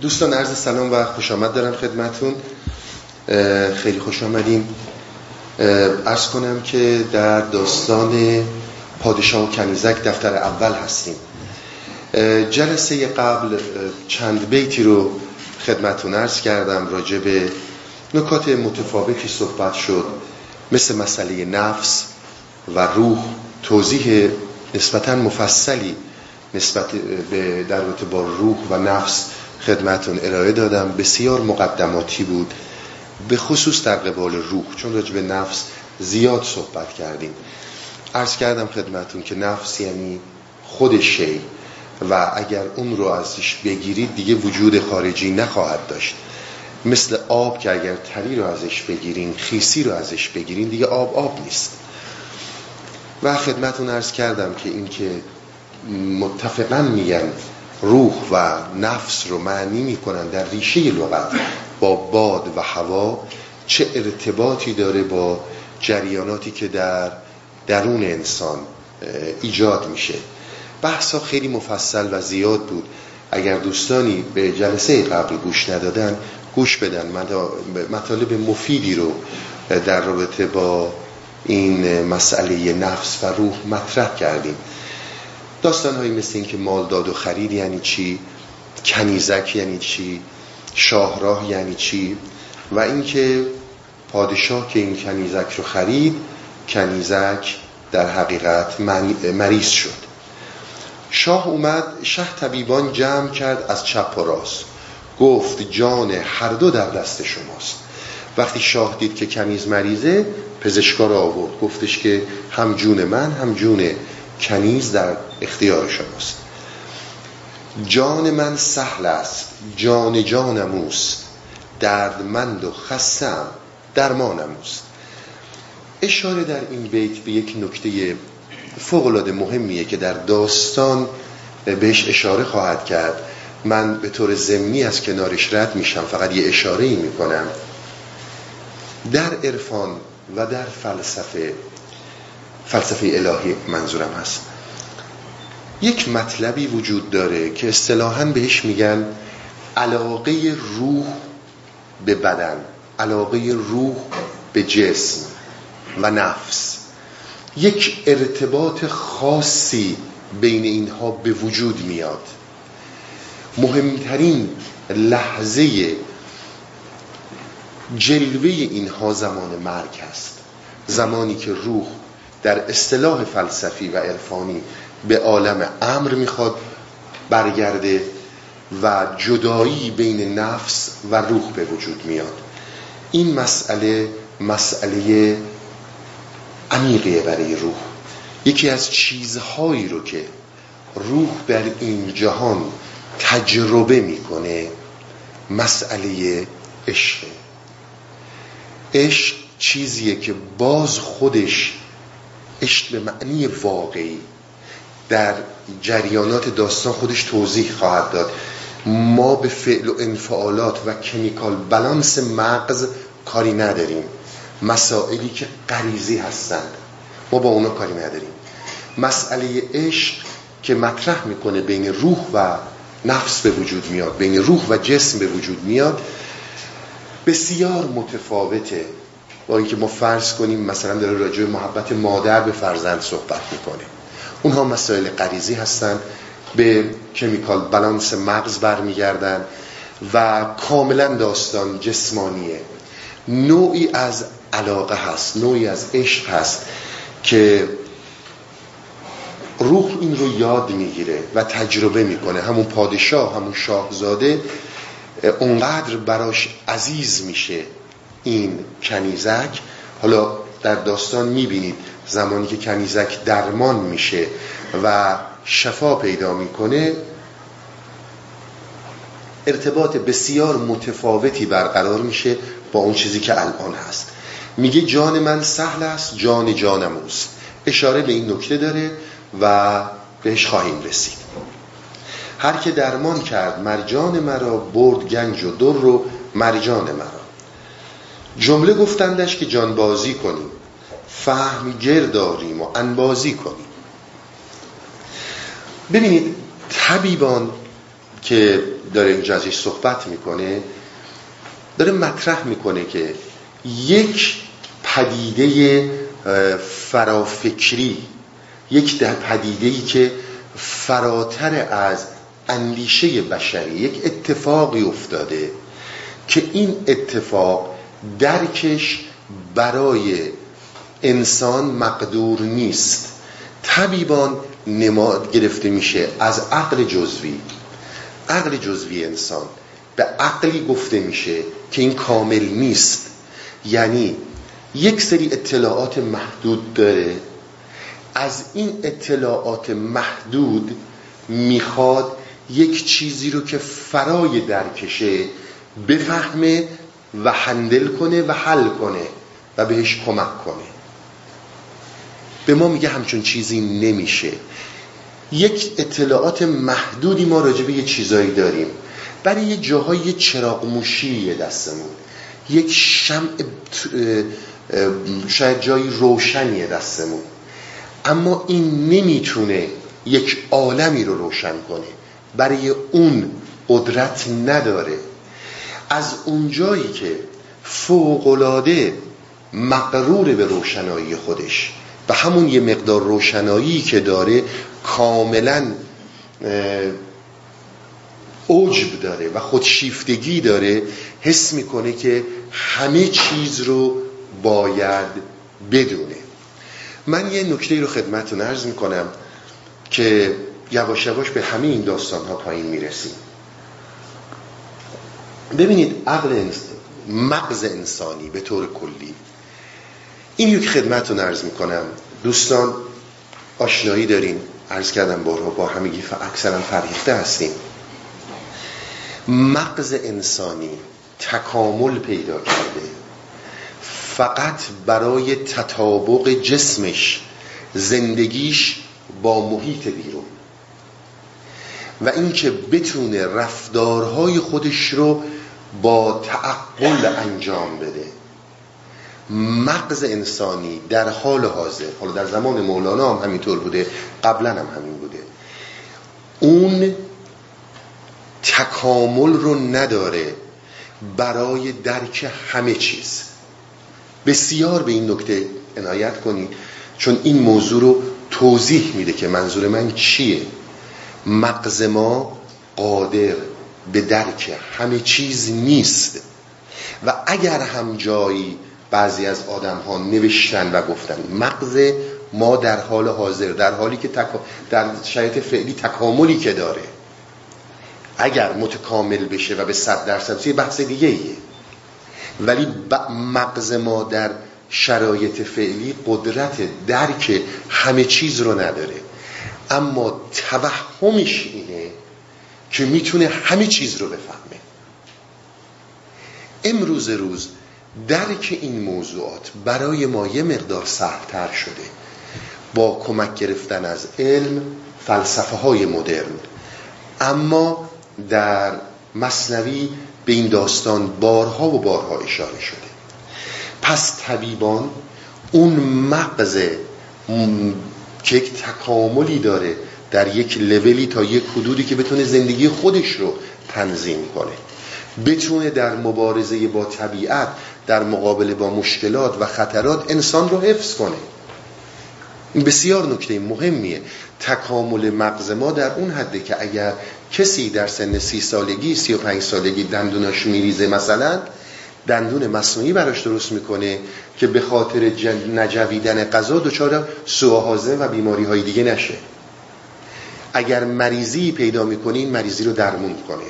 دوستان عرض سلام و خوش آمد دارم خدمتون. خیلی خوش آمدیم ارز کنم که در داستان پادشاه و کنیزک دفتر اول هستیم. جلسه قبل چند بیتی رو خدمتون ارز کردم. راجع به نکات متفاوتی صحبت شد. مثل مسئله نفس و روح. توضیح نسبتا مفصلی نسبت به در با روح و نفس خدمتون ارائه دادم. بسیار مقدماتی بود. به خصوص در قبال روح چون راجع به نفس زیاد صحبت کردیم. عرض کردم خدمتون که نفس یعنی خود شی و اگر اون رو ازش بگیرید دیگه وجود خارجی نخواهد داشت. مثل آب که اگر تری رو ازش بگیرین خیسی رو ازش بگیرین دیگه آب آب نیست. و خدمتون عرض کردم که این که متفقا میگن روح و نفس رو معنی می‌کنن در ریشه لغت. با باد و هوا چه ارتباطی داره با جریاناتی که در درون انسان ایجاد میشه. بحثا خیلی مفصل و زیاد بود. اگر دوستانی به جلسه قبل گوش ندادن گوش بدن. مطالب مفیدی رو در رابطه با این مسئله نفس و روح مطرح کردیم. داستان هایی مثل این که مال داد و خرید یعنی چی؟ کنیزک یعنی چی؟ شاهراه یعنی چی؟ و اینکه پادشاه که این کنیزک رو خرید کنیزک در حقیقت مریض شد. شاه اومد شه طبیبان جمع کرد از چپ و راست. گفت جان هر دو در دست شماست. وقتی شاه دید که کنیز مریضه پزشکار آورد. گفتش که هم جون من هم جون کنیز در اختیار شماست. جان من سهل است جان جانم اوست. دردمند و خستم درمانم اوست. اشاره در این بیت به یک نکته فوقلاده مهمیه که در داستان بهش اشاره خواهد کرد. من به طور زمینی از کنارش رد میشم فقط یه اشاره ای می‌کنم. در عرفان و در فلسفه فلسفه الهی منظورم هست. یک مطلبی وجود داره که اصطلاحا بهش میگن علاقه روح به بدن علاقه روح به جسم و نفس. یک ارتباط خاصی بین اینها به وجود میاد. مهمترین لحظه جلوه اینها زمان مرگ هست. زمانی که روح در اصطلاح فلسفی و عرفانی به عالم امر می‌خواد برگرده و جدایی بین نفس و روح به وجود میاد. این مسئله مسئله عمیقیه برای روح. یکی از چیزهایی رو که روح در این جهان تجربه می‌کنه مسئله عشق. عشق چیزیه که باز خودش عشق به معنی واقعی در جریانات داستان خودش توضیح خواهد داد. ما به فعل و انفعالات و کمیکال بلانس مغز کاری نداریم. مسائلی که غریزی هستند. ما با اونا کاری نداریم. مسئله عشق که مطرح می‌کنه بین روح و نفس به وجود میاد بین روح و جسم به وجود میاد بسیار متفاوته. با اینکه ما فرض کنیم مثلا داره راجع محبت مادر به فرزند صحبت می‌کنه. اونها مسائل غریزی هستند به کمیکال بالانس مغز برمیگردن و کاملا داستان جسمانیه. نوعی از علاقه هست نوعی از عشق هست که روح این رو یاد می‌گیره و تجربه می‌کنه. همون پادشاه همون شاهزاده اونقدر براش عزیز میشه این کنیزک. حالا در داستان می‌بینید زمانی که کنیزک درمان میشه و شفا پیدا می‌کنه ارتباط بسیار متفاوتی برقرار میشه با اون چیزی که الان هست. میگه جان من سهل است جان جانم اوست. اشاره به این نکته داره و بهش خواهیم رسید. هر که درمان کرد مرجان مرا برد گنج و در رو مرجان مرا. جمله گفتندش که جانبازی کنیم. فهم داریم و انبازی کنیم. ببینید طبیبان که داره اینجا ازش صحبت می‌کنه داره مطرح می‌کنه که یک پدیده فرافکری یک پدیده ای که فراتر از اندیشه بشری یک اتفاقی افتاده که این اتفاق درکش برای انسان مقدور نیست. طبیبان نماد گرفته میشه از عقل جزوی. عقل جزوی انسان به عقلی گفته میشه که این کامل نیست. یعنی یک سری اطلاعات محدود داره. از این اطلاعات محدود می‌خواد یک چیزی رو که فرای درکشه بفهمه و هندل کنه و حل کنه و بهش کمک کنه. به ما میگه همچون چیزی نمیشه. یک اطلاعات محدودی ما راجبه یه چیزایی داریم. برای یه جاهای موشی دستمون. یک شمع شاید جایی روشنیه دستمون. اما این نمی‌تونه یک عالمی رو روشن کنه. برای اون قدرت نداره. از اونجایی که فوقلاده مقرور به روشنایی خودش. و همون یه مقدار روشنایی که داره کاملا عجب داره و خودشیفتگی داره حس می‌کنه که همه چیز رو باید بدونه. من یه نکته رو خدمتتون عرض می‌کنم که یواش یواش به همه این داستان ها پایین می‌رسیم. ببینید عقل مغز انسانی به طور کلی این یک خدمت رو عرض می‌کنم. دوستان آشنایی داریم عرض کردم بارها با همگی اکثرا فرهیخته هستیم. مغز انسانی تکامل پیدا کرده. فقط برای تطابق جسمش زندگیش با محیط بیرون. و اینکه بتونه رفتارهای خودش رو با تعقل انجام بده. مغز انسانی در حال حاضر حالا در زمان مولانا هم همینطور بوده قبلا هم همین بوده. اون تکامل رو نداره برای درک همه چیز. بسیار به این نکته عنایت کنید چون این موضوع رو توضیح میده که منظور من چیه. مغز ما قادر به درک همه چیز نیست. و اگر هم جایی بعضی از آدم ها نوشتن و گفتن. مغز ما در حال حاضر در حالی که در شرایط فعلی تکاملی که داره اگر متکامل بشه و به صد درصد بحث دیگه ایه ولی مغز ما در شرایط فعلی قدرت درک همه چیز رو نداره. اما توهمش اینه که می‌تونه همه چیز رو بفهمه. امروز روز درک این موضوعات برای ما یه مقدار سختتر شده. با کمک گرفتن از علم فلسفه های مدرن. اما در مصنوی به این داستان بارها و بارها اشاره شده. پس طبیبان اون مغز که یک تکاملی داره در یک لولی تا یک حدودی که بتونه زندگی خودش رو تنظیم کنه. بتونه در مبارزه با طبیعت در مقابله با مشکلات و خطرات انسان رو حفظ کنه. این بسیار نکته مهمیه. تکامل مغز ما در اون حده که اگر کسی در سن سی سالگی سی و پنج سالگی دندوناش میریزه مثلا دندون مصنوعی براش درست می‌کنه که به خاطر نجویدن غذا دچار سوهازه و بیماری های دیگه نشه. اگر مریضی پیدا می‌کنه این مریضی رو درمون کنه.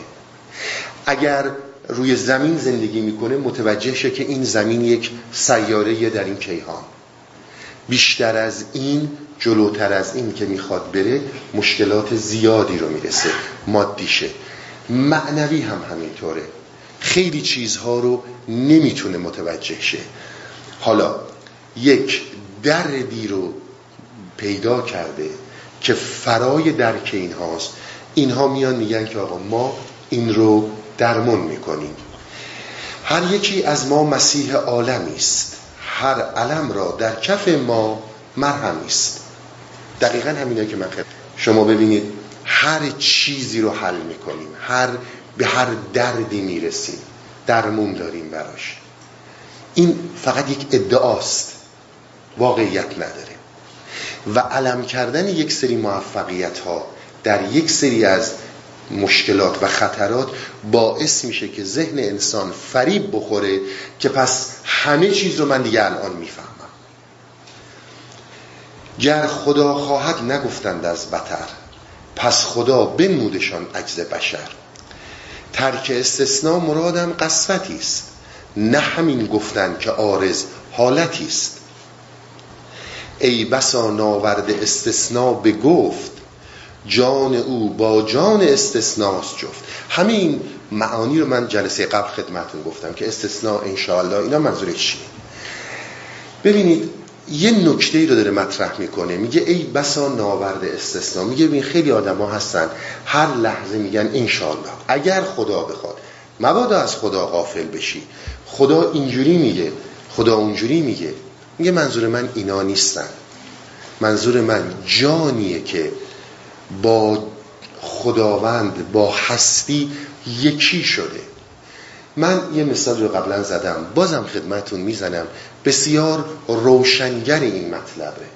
اگر روی زمین زندگی می‌کنه متوجه شه که این زمین یک سیاره در این کیهان. بیشتر از این جلوتر از این که می‌خواد بره مشکلات زیادی رو می‌رسه مادیشه. معنوی هم همینطوره. خیلی چیزها رو نمی‌تونه متوجه شه. حالا یک دردی رو پیدا کرده که فرای درک این هاست اینها میان میگن که آقا ما این رو درمون می‌کنیم. هر یکی از ما مسیح عالمی است. هر علم را در کف ما مرهمی است. دقیقا همینه که من خیلی شما ببینید هر چیزی رو حل می‌کنیم. هر به هر دردی می‌رسیم. درمون داریم براش. این فقط یک ادعاست واقعیت نداره. و علم کردن یک سری موفقیت ها در یک سری از مشکلات و خطرات باعث میشه که ذهن انسان فریب بخوره که پس همه چیز رو من دیگه الان می‌فهمم. گر خدا خواهد نگفتند از بتر پس خدا بنمودشان عجز بشر. ترک استثناء مرادم قسوتی است نه همین گفتن که آرز حالتی است. ای بسا ناورد استثناء به گفت جان او با جان استثناست جفت. همین معانی رو من جلسه قبل خدمتون گفتم که استثناء انشاءالله اینا منظور چیه؟ ببینید یه نکته رو داره مطرح می‌کنه. میگه ای بسا ناورد استثناء. میگه ببین خیلی آدم ها هستن هر لحظه میگن انشاءالله. اگر خدا بخواد مبادا از خدا غافل بشی. خدا اینجوری میگه خدا اونجوری میگه. میگه منظور من اینا نیستن. منظور من جانیه که با خداوند با هستی یکی شده. من یه مثال رو قبلا زدم. بازم خدمتون می‌زنم. بسیار روشنگر این مطلبه.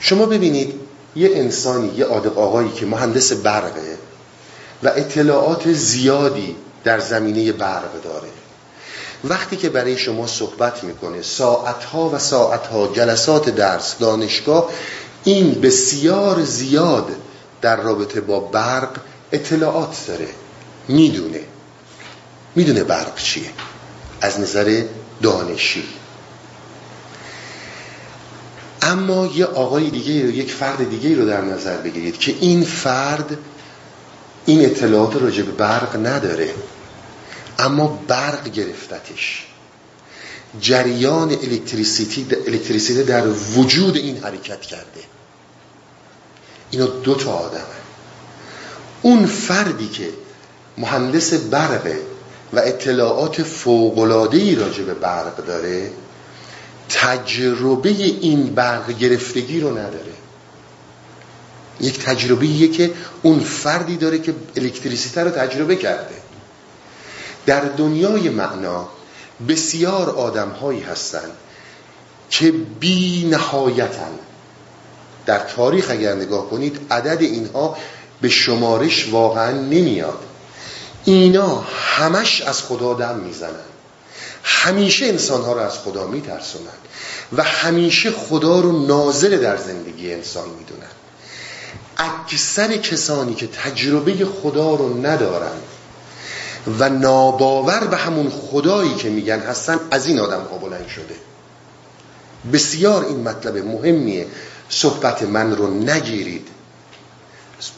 شما ببینید یه انسانی یه آدق آقایی که مهندس برقه و اطلاعات زیادی در زمینه برق داره. وقتی که برای شما صحبت می‌کنه ساعتها و ساعتها جلسات درس دانشگاه این بسیار زیاد در رابطه با برق اطلاعات داره. می‌دونه. می‌دونه برق چیه. از نظر دانشی. اما یه آقای دیگه یک فرد دیگه رو در نظر بگیرید که این فرد این اطلاعات راجع به برق نداره. اما برق گرفتتش. جریان الکتریسیتی الکتریسیته در وجود این حرکت کرده. اینا دو تا آدمه. اون فردی که مهندس برقه و اطلاعات فوقلادهی راجع به برق داره تجربه این برق گرفتگی رو نداره. یک تجربه که اون فردی داره که الکتریسیته رو تجربه کرده. در دنیای معنا بسیار آدم هایی هستند که بی نهایتن در تاریخ اگر نگاه کنید عدد اینها به شمارش واقعا نمیاد. اینا همش از خدا دم می‌زنن. همیشه انسانها رو از خدا میترسونن و همیشه خدا رو ناظر در زندگی انسان می‌دونن. اکثر کسانی که تجربه خدا رو ندارن و ناباور به همون خدایی که میگن هستن از این آدم ها بلند شده. بسیار این مطلب مهمیه. صحبت من رو نگیرید.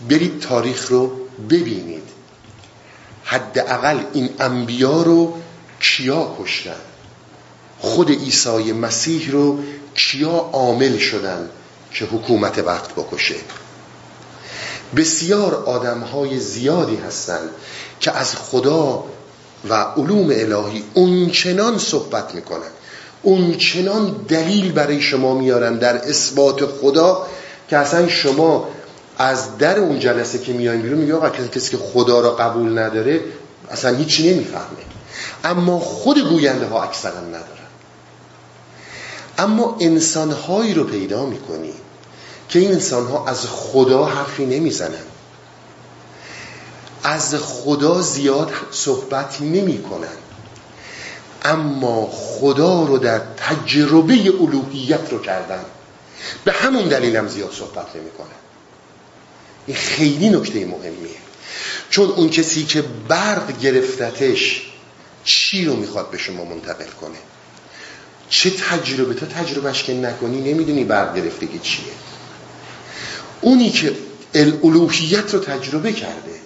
برید تاریخ رو ببینید. حداقل این انبیا رو کیا کشتن؟ خود عیسی مسیح رو کیا عامل شدن که حکومت وقت بکشه؟ بسیار آدم های زیادی هستند که از خدا و علوم الهی اونچنان صحبت می‌کنن. اونچنان دلیل برای شما میارن در اثبات خدا که اصلا شما از در اون جلسه که میایم بیرون میگه آقا کسی که خدا را قبول نداره اصلا هیچی نمی‌فهمه. اما خود گوینده ها اکثرا ندارن. اما انسان هایی رو پیدا می‌کنی که این انسان ها از خدا حرفی نمی‌زنن. از خدا زیاد صحبت نمی کنن اما خدا رو در تجربه الوهیت رو کردن. به همون دلیلم زیاد صحبت نمی کنن این خیلی نکته مهمیه. چون اون کسی که برق گرفتتش چی رو می‌خواد به شما منتقل کنه؟ چه تجربه؟ تا تجربهش که نکنی نمی‌دونی برق گرفتگی چیه. اونی که الالوهیت رو تجربه کرده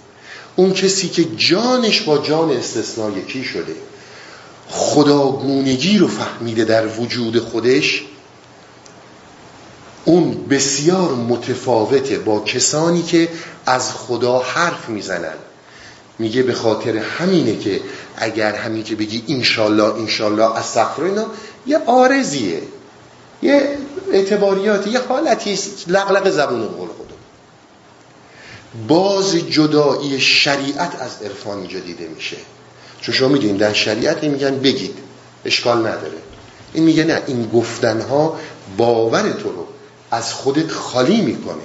اون کسی که جانش با جان استثناء یکی شده؟ خداگونگی رو فهمیده در وجود خودش اون بسیار متفاوته با کسانی که از خدا حرف می‌زنن. میگه به خاطر همینه که اگر همین که بگی انشالله انشالله از سفر اینا یه آرزیه یه اعتباریاتی یه حالتی لغلق زبون قول خدا باز جدایی شریعت از عرفان اینجا دیده میشه. چون شما می‌دونید در شریعت میگن بگید اشکال نداره. این میگه نه این گفتنها باور تو رو از خودت خالی می‌کنه.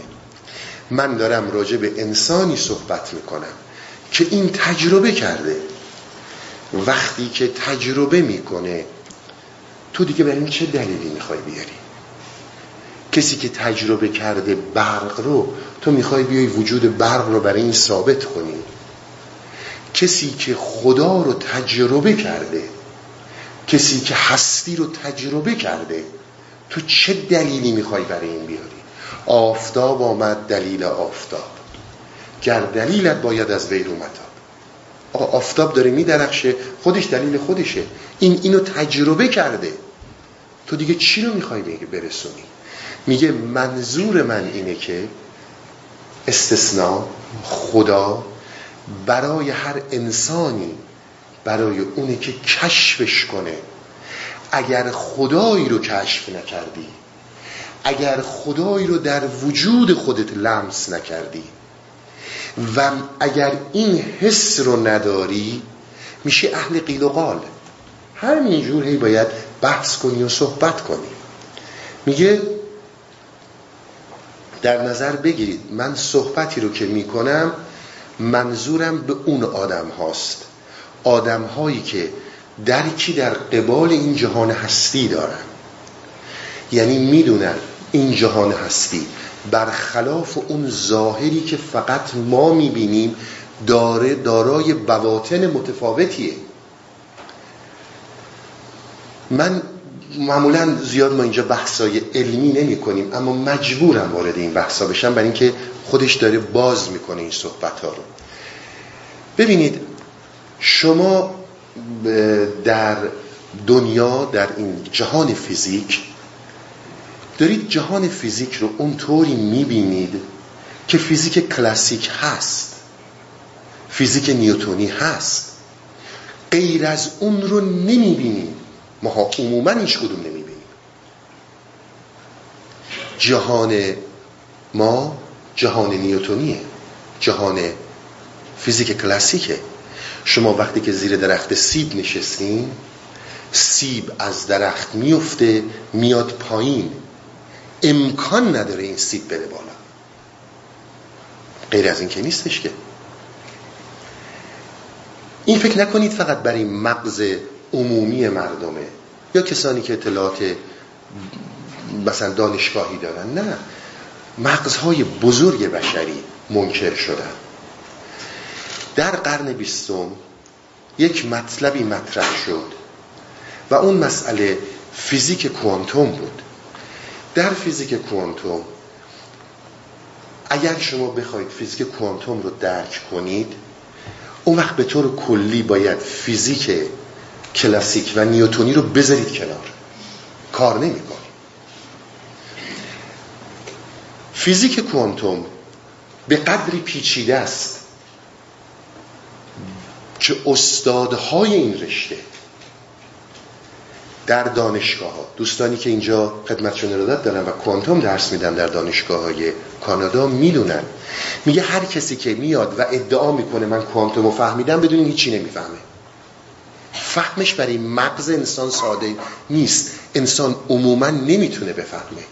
من دارم راجع به انسانی صحبت می‌کنم که این تجربه کرده. وقتی که تجربه می‌کنه تو دیگه برای چه دلیلی می‌خوای بیاری؟ کسی که تجربه کرده برق رو تو می‌خوای بیای وجود برق رو برای این ثابت کنی؟ کسی که خدا رو تجربه کرده کسی که هستی رو تجربه کرده تو چه دلیلی می‌خوای برای این بیاری؟ آفتاب آمد دلیل آفتاب. گر دلیلت باید از وی آقا آفتاب داره میدرخشه خودش دلیل خودشه. این اینو تجربه کرده. تو دیگه چی رو می‌خوای برسونی؟ میگه منظور من اینه که استثناء خدا برای هر انسانی برای اونه که کشفش کنه. اگر خدایی رو کشف نکردی اگر خدایی رو در وجود خودت لمس نکردی و اگر این حس رو نداری میشه اهل قیل و قال. همینجور هی باید بحث کنی و صحبت کنی. میگه در نظر بگیرید من صحبتی رو که می‌کنم منظورم به اون آدم هاست. آدم هایی که درکی در قبال این جهان هستی دارن. یعنی می‌دونن این جهان هستی برخلاف اون ظاهری که فقط ما می‌بینیم داره دارای بواطن متفاوتیه. من معمولا زیاد ما اینجا بحثای علمی نمی کنیم اما مجبورم وارد این بحثا بشم برای اینکه خودش داره باز می‌کنه این صحبت ها رو. ببینید شما در دنیا در این جهان فیزیک دارید جهان فیزیک رو اونطوری می‌بینید که فیزیک کلاسیک هست فیزیک نیوتونی هست. غیر از اون رو نمی‌بینید. ما عموما هیچ کدوم نمی‌بینیم. جهان ما جهان نیوتونیه. جهان فیزیک کلاسیکه. شما وقتی که زیر درخت سیب نشستین سیب از درخت میفته میاد پایین. امکان نداره این سیب بره بالا. غیر از این که نیستش که. این فکر نکنید فقط برای مغز عمومی مردمه. یا کسانی که اطلاعات مثلا دانشگاهی دارن. نه. مغزهای بزرگ بشری منکر شدن. در قرن بیستم یک مطلبی مطرح شد و اون مسئله فیزیک کوانتوم بود. در فیزیک کوانتوم اگر شما بخواید فیزیک کوانتوم رو درک کنید اون وقت به طور کلی باید فیزیک کلاسیک و نیوتونی رو بذارید کنار. کار نمی‌کنه فیزیک کوانتوم به قدری پیچیده است که استادهای این رشته در دانشگاه ها دوستانی که اینجا خدمتشون ارادت دارن و کوانتوم درس میدن در دانشگاه های کانادا می‌دونن. میگه هر کسی که میاد و ادعا می‌کنه من کوانتوم رو فهمیدم بدون هیچی نمی‌فهمه. فهمش برای مغز انسان ساده نیست. انسان عموما نمی‌تونه بفهمه.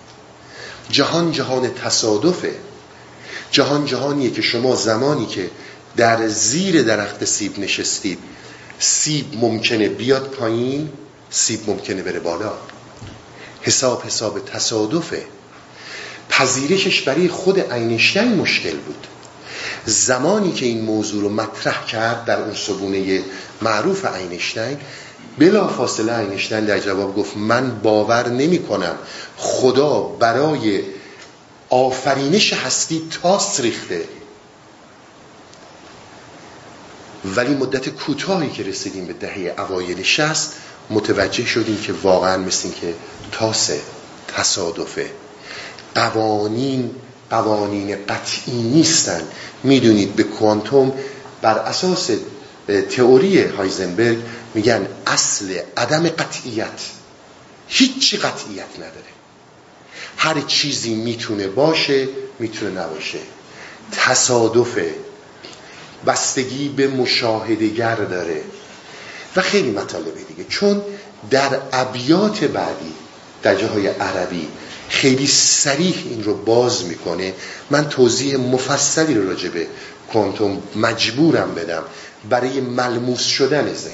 جهان جهان تصادفه. جهان جهانیه که شما زمانی که در زیر درخت سیب نشستید سیب ممکنه بیاد پایین سیب ممکنه بره بالا. حساب حساب تصادفه. پذیرشش برای خود اینشتین مشکل بود. زمانی که این موضوع رو مطرح کرد در اون سبونه معروف اینشتین بلا فاصله اینشتین در جواب گفت من باور نمی کنم خدا برای آفرینش هستی تاس ریخته. ولی مدت کوتاهی که رسیدیم به دهه اوایل شست متوجه شدیم که واقعا مثل که تاس تصادفه. قوانین قوانین قطعی نیستن. می‌دونید به کوانتوم بر اساس تئوری هایزنبرگ میگن اصل عدم قطعیت هیچی قطعیت نداره. هر چیزی می‌تونه باشه می‌تونه نباشه. تصادفه بستگی به مشاهدگر داره. و خیلی مطالبه دیگه. چون در ابیات بعدی در جاهای عربی خیلی سریح این رو باز می‌کنه. من توضیح مفصلی رو راجع به کوانتوم مجبورم بدم. برای ملموس شدن ذهن.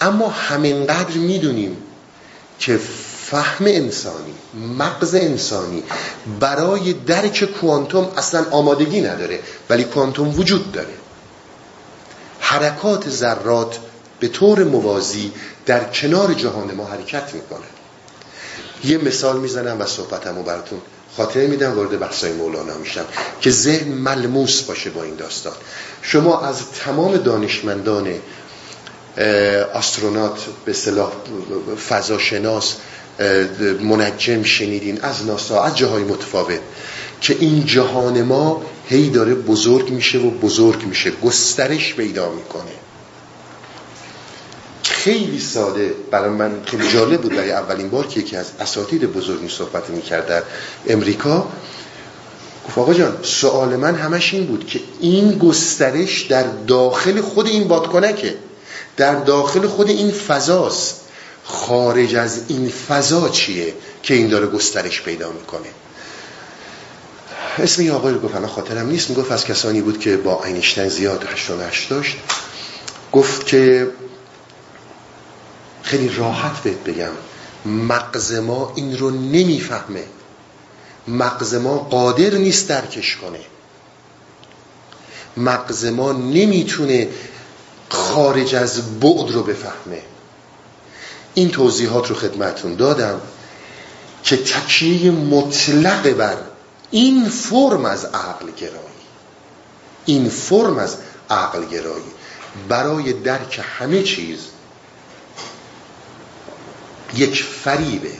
اما همینقدر می‌دونیم که فهم انسانی مغز انسانی برای درک کوانتوم اصلا آمادگی نداره ولی کوانتوم وجود داره. حرکات ذرات به طور موازی در کنار جهان ما حرکت می‌کنه یه مثال می‌زنم و صحبتمو براتون. خاطره میدم وارد بحثای مولانا میشم. که ذهن ملموس باشه با این داستان. شما از تمام دانشمندان آسترونات به صلاح فضاشناس منجم شنیدین از ناسا از جاهای متفاوت که این جهان ما هی داره بزرگ میشه و بزرگ میشه. گسترش پیدا می‌کنه. خیلی ساده. برای من خیلی جالب بود برای اولین بار که یکی از اساتید بزرگی صحبت می‌کرد در امریکا. گفت آقا جان سوال من همش این بود که این گسترش در داخل خود این بادکنکه. در داخل خود این فضاست. خارج از این فضا چیه که این داره گسترش پیدا می‌کنه؟ اسم این آقای رو گفت خاطرم نیست. می‌گفت از کسانی بود که با اینشتن زیاد هشت داشت. گفت که خیلی راحت بهت بگم مغز ما این رو نمی‌فهمه. مغز ما قادر نیست درکش کنه. مغز ما نمی‌تونه خارج از بعد رو بفهمه. این توضیحات رو خدمتون دادم که تکیه مطلق بر این فرم از عقل گرایی. این فرم از عقل گرایی. برای درک همه چیز یک فریبه.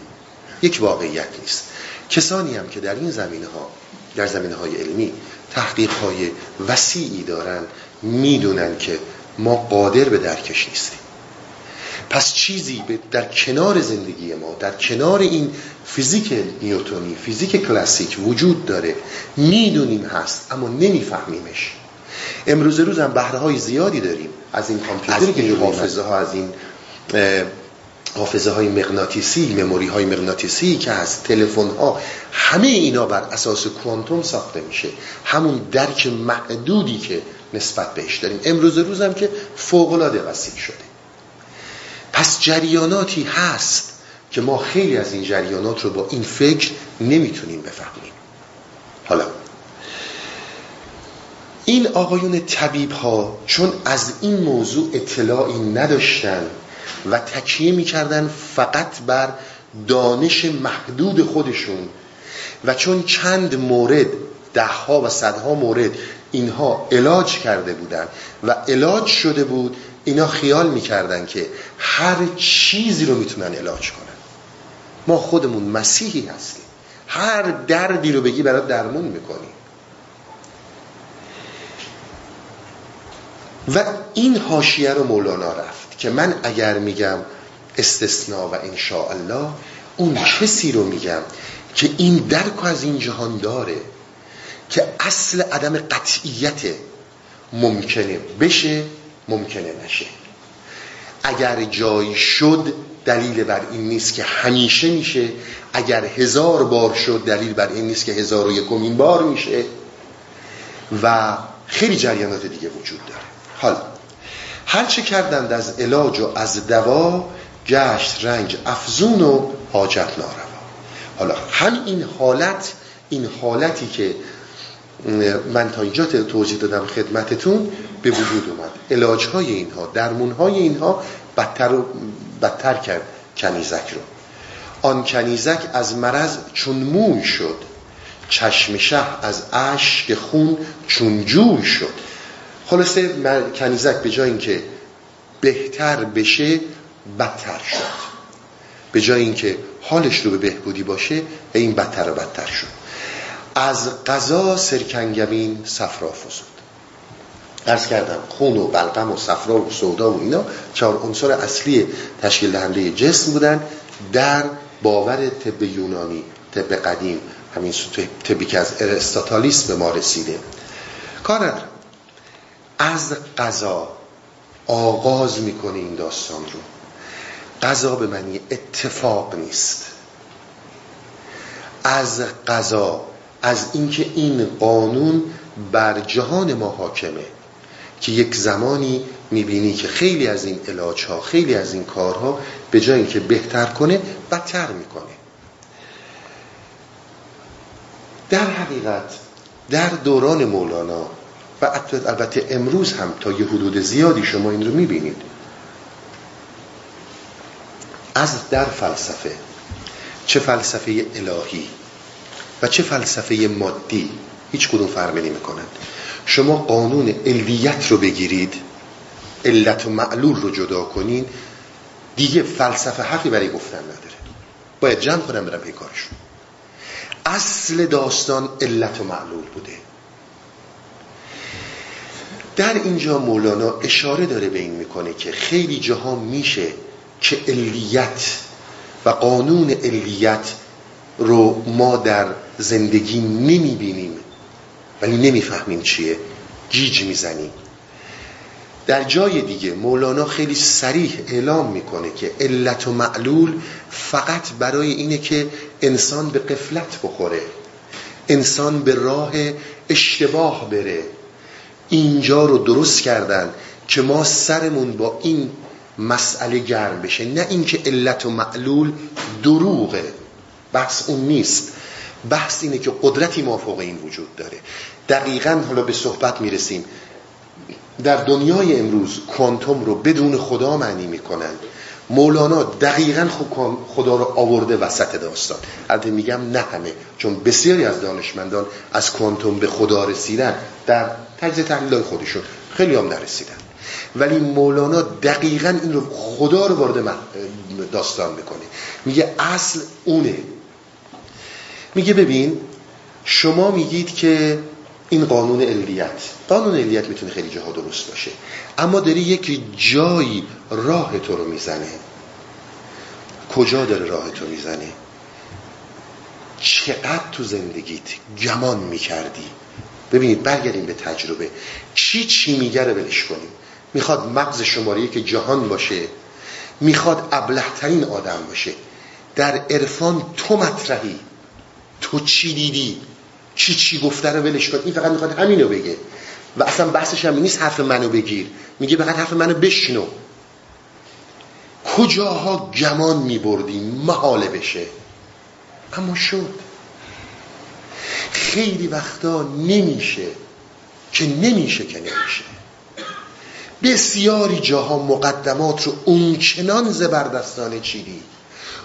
یک واقعیت نیست. کسانی هم که در این زمینه ها در زمینه های علمی تحقیق های وسیعی دارن می‌دونن که ما قادر به درکش نیستیم. پس چیزی در کنار زندگی ما در کنار این فیزیک نیوتونی فیزیک کلاسیک وجود داره. می‌دونیم هست اما نمیفهمیمش. امروز روز هم بهره های زیادی داریم. از این کامپیوتری که حافظه ها از این حافظه های مغناطیسی مموری های مغناطیسی که از تلفن ها همه اینا بر اساس کوانتوم ساخته میشه. همون درک محدودی که نسبت بهش داریم. امروز روزم که فوق العاده وسیع شده. پس جریاناتی هست که ما خیلی از این جریانات رو با این فکر نمی‌تونیم بفهمیم. حالا این آقایون طبیب ها چون از این موضوع اطلاعی نداشتن و تکیه می‌کردن فقط بر دانش محدود خودشون. و چون چند مورد دهها و صدها مورد اینها علاج کرده بودن و علاج شده بود اینا خیال می‌کردن که هر چیزی رو می‌تونن علاج کنن. ما خودمون مسیحی هستیم. هر دردی رو بگی برات درمون می‌کنیم. و این حاشیه رو مولانا رفت. که من اگر میگم استثناء و الله اون کسی رو میگم که این درک از این جهان داره که اصل عدم قطعیت ممکنه بشه ممکنه نشه. اگر جایی شد دلیل بر این نیست که همیشه میشه. اگر هزار بار شد دلیل بر این نیست که هزار و یکمین بار میشه. و خیلی جریانات دیگه وجود داره. حالا هرچه کردند از علاج و از دوا گشت رنج افزون و حاجت ناروا. حالا هم این حالت این حالتی که من تا اینجا توضیح دادم خدمتتون به وجود اومد. علاج های اینها درمون های اینها بدتر, و بدتر کرد کنیزک رو. آن کنیزک از مرض چون موی شد چشم شه از عشق خون چون جوی شد. خلاصه کنیزک به جای اینکه بهتر بشه بدتر شد. به جای اینکه حالش رو به بهبودی باشه این بدتر و بدتر شد. از قضا سرکنگمین صفرا فزود ارز کردم خون و بلغم و صفرا و سودا و اینا چهار عنصر اصلی تشکیل دهنده جسم بودن در باور طب یونانی طب قدیم همین طبی که از ارستاتالیس به ما رسیده. کار از قضا آغاز می‌کنه این داستان رو. قضا به معنی اتفاق نیست. از قضا از اینکه این قانون بر جهان ما حاکمه که یک زمانی می‌بینی که خیلی از این علاج ها خیلی از این کارها به جای اینکه بهتر کنه بدتر می‌کنه. در حقیقت در دوران مولانا و البته امروز هم تا یه حدود زیادی شما این رو می‌بینید. از در فلسفه چه فلسفه الهی و چه فلسفه مادی هیچ کدوم فرقی نمی کنند شما قانون علیت رو بگیرید علت و معلول رو جدا کنین دیگه فلسفه حقی برای گفتن نداره. باید جمع کنم برم کارشون. اصل داستان علت و معلول بوده. در اینجا مولانا اشاره داره به این می‌کنه که خیلی جاها میشه که علیت و قانون علیت رو ما در زندگی نمی‌بینیم. ولی نمی‌فهمیم چیه. جیج می‌زنیم. در جای دیگه مولانا خیلی سریح اعلام می‌کنه که علت و معلول فقط برای اینه که انسان به قفلت بخوره. انسان به راه اشتباه بره. اینجا رو درست کردن که ما سرمون با این مسئله گرم بشه. نه اینکه علت و معلول دروغه. بحث اون نیست. بحث اینه که قدرتی مافوق این وجود داره. دقیقا حالا به صحبت می‌رسیم. در دنیای امروز کوانتوم رو بدون خدا معنی می‌کنن. مولانا دقیقا خدا رو آورده وسط داستان. البته میگم نه همه چون بسیاری از دانشمندان از کوانتوم به خدا رسیدن در تجزیه تحلیل خودشون خیلی هم نرسیدن. ولی مولانا دقیقا این رو خدا رو وارد داستان می‌کنه. میگه اصل اونه. میگه ببین شما میگید که این قانون علیت قانون علیت می‌تونه خیلی جاها درست باشه. اما داری یک جایی راه تو رو می‌زنه. کجا داره راه تو می‌زنه؟ چقدر تو زندگیت گمان می‌کردی؟ ببینید برگردیم به تجربه. چی چی میگه رو ولش کنیم. می‌خواد مغز شماره که جهان باشه. می‌خواد ابلهترین آدم باشه. در عرفان تو مطرحی. تو چی دیدی؟ چی چی گفته رو ولش کن. این فقط می‌خواد همینو بگه. و اصلا بحثش هم نیست حرف منو بگیر. میگه فقط حرف منو بشنو. کجاها گمان میبردیم محاله بشه. اما شد. خیلی وقتا نمیشه که نمیشه که نمیشه. بسیاری جاها مقدمات رو اونچنان زبردستانه چیدی.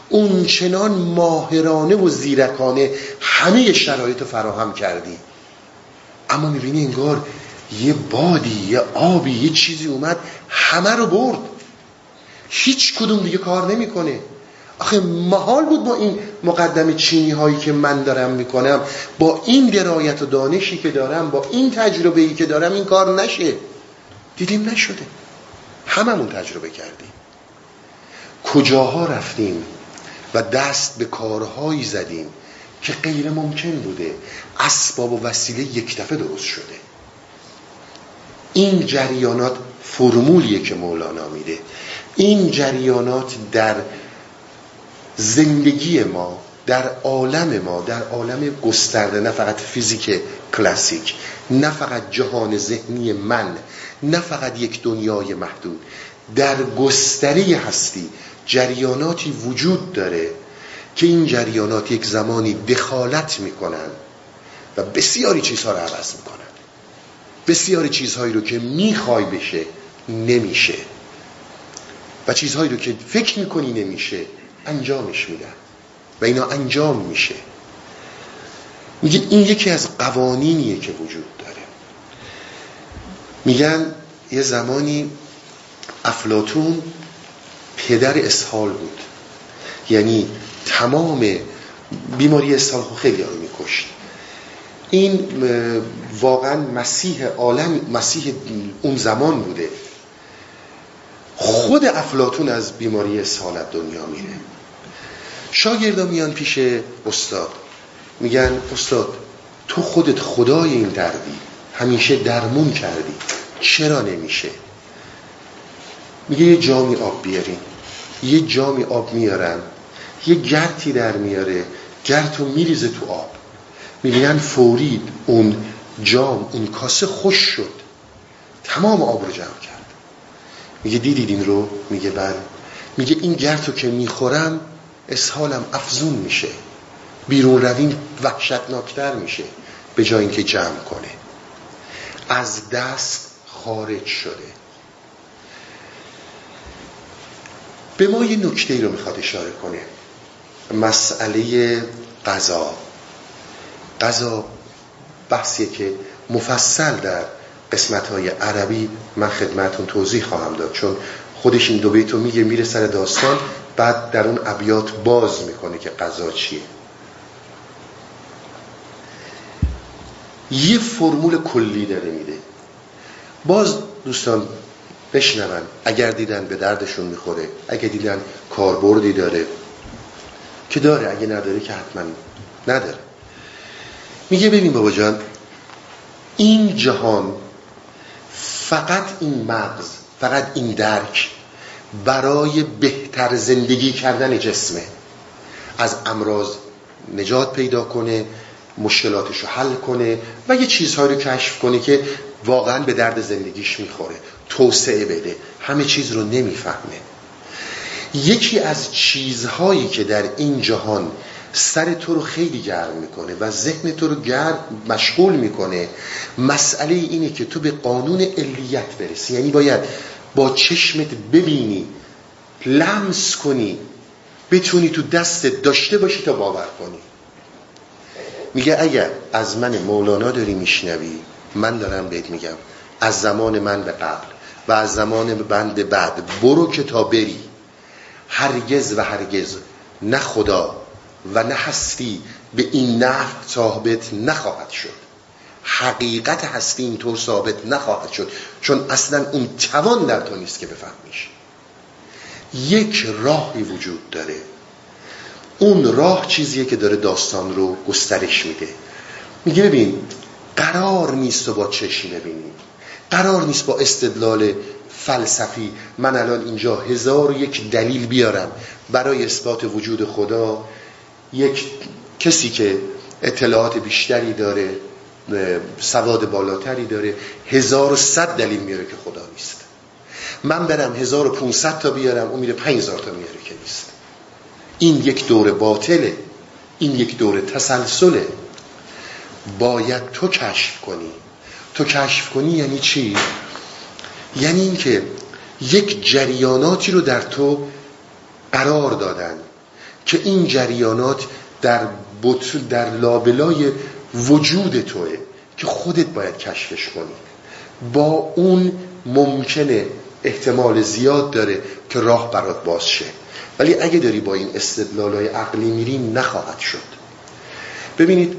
اونچنان ماهرانه و زیرکانه همه شرایط فراهم کردی. اما می‌بینی انگار یه بادی یه آبی یه چیزی اومد همه رو برد. هیچ کدوم دیگه کار نمی‌کنه. آخه محال بود با این مقدم چینی هایی که من دارم می‌کنم با این درایت و دانشی که دارم با این تجربه ای که دارم این کار نشه. دیدیم نشده. هممون تجربه کردیم. کجاها رفتیم و دست به کارهایی زدیم که غیر ممکن بوده؟ اسباب و وسیله یک دفعه درست شده. این جریانات فرمولیه که مولانا میده. این جریانات در زندگی ما در عالم ما در عالم گسترده نه فقط فیزیک کلاسیک نه فقط جهان ذهنی من نه فقط یک دنیای محدود در گستری هستی جریاناتی وجود داره که این جریانات یک زمانی دخالت می‌کنن و بسیاری چیزها رو عوض می‌کنن. بسیاری چیزهایی رو که می‌خوای بشه نمیشه. و چیزهایی رو که فکر می‌کنی نمیشه انجامش میدن. و اینا انجام میشه. میگه این یکی از قوانینیه که وجود داره. میگن یه زمانی افلاتون پدر اسهال بود. یعنی تمام بیماری اسهال خیلی رو میکشت. این واقعا مسیح عالم مسیح اون زمان بوده. خود افلاتون از بیماری اسهالت دنیا میره. شاگردا میان پیش استاد. میگن استاد تو خودت خدای این دردی همیشه درمون کردی. چرا نمیشه؟ میگه یه جامی آب بیارین یه جامی آب میارن یه گرتی در میاره. گرتو میریزه تو آب. می‌بینن فورید اون جام اون کاسه خوش شد. تمام آب رو جمع کرد. میگه دیدید این رو؟ میگه بله. میگه این گرتو که می‌خورم اسهالم افزون میشه. بیرون رویم وحشتناکتر میشه. به جای اینکه جمع کنه. از دست خارج شده. به ما یه نکته رو می‌خواد اشاره کنه. مسئله قضا قضا بحثیه که مفصل در قسمت های عربی من خدمتون توضیح خواهم داد. چون خودش این دو بیتو میگه میره سر داستان بعد در اون ابیات باز می‌کنه که قضا چیه. یه فرمول کلی داره میده. باز دوستان بشنون اگر دیدن به دردشون می‌خوره اگر دیدن کاربردی داره که داره اگه نداره که حتما نداره. میگه ببین بابا جان این جهان فقط این مغز فقط این درک برای بهتر زندگی کردن جسمه. از امراض نجات پیدا کنه مشکلاتش رو حل کنه و یه چیزهایی رو کشف کنه که واقعا به درد زندگیش می‌خوره توسعه بده همه چیز رو نمی‌فهمه. یکی از چیزهایی که در این جهان سر تو رو خیلی گرم می‌کنه و ذهن تو رو گرم مشغول می‌کنه. مسئله اینه که تو به قانون علیت برسی. یعنی باید با چشمت ببینی لمس کنی بتونی تو دستت داشته باشی تا باور کنی. میگه اگر از من مولانا داری میشنوی من دارم بهت میگم از زمان من به قبل و از زمان بند بعد برو که تا بری. هرگز و هرگز نه خدا و نه هستی به این نحو ثابت نخواهد شد. حقیقت هستی اینطور ثابت نخواهد شد. چون اصلا اون توان در تو نیست که بفهمیش. یک راهی وجود داره. اون راه چیزیه که داره داستان رو گسترش میده. میگه ببین قرار نیست تو با چشم ببینی. قرار نیست با استدلال فلسفی من الان اینجا هزار یک دلیل بیارم برای اثبات وجود خدا یک کسی که اطلاعات بیشتری داره سواد بالاتری داره هزار صد دلیل میاره که خدا نیست. من برم هزار و پونصد تا بیارم اون میره پنج هزار تا میاره که نیست. این یک دور باطله این یک دور تسلسله. باید تو کشف کنی. تو کشف کنی یعنی چی؟ یعنی اینکه یک جریاناتی رو در تو قرار دادن. که این جریانات در, در لابلای وجود توه که خودت باید کشفش کنی. با اون ممکنه احتمال زیاد داره که راه برات باز شه. ولی اگه داری با این استدلال های عقلی میری نخواهد شد. ببینید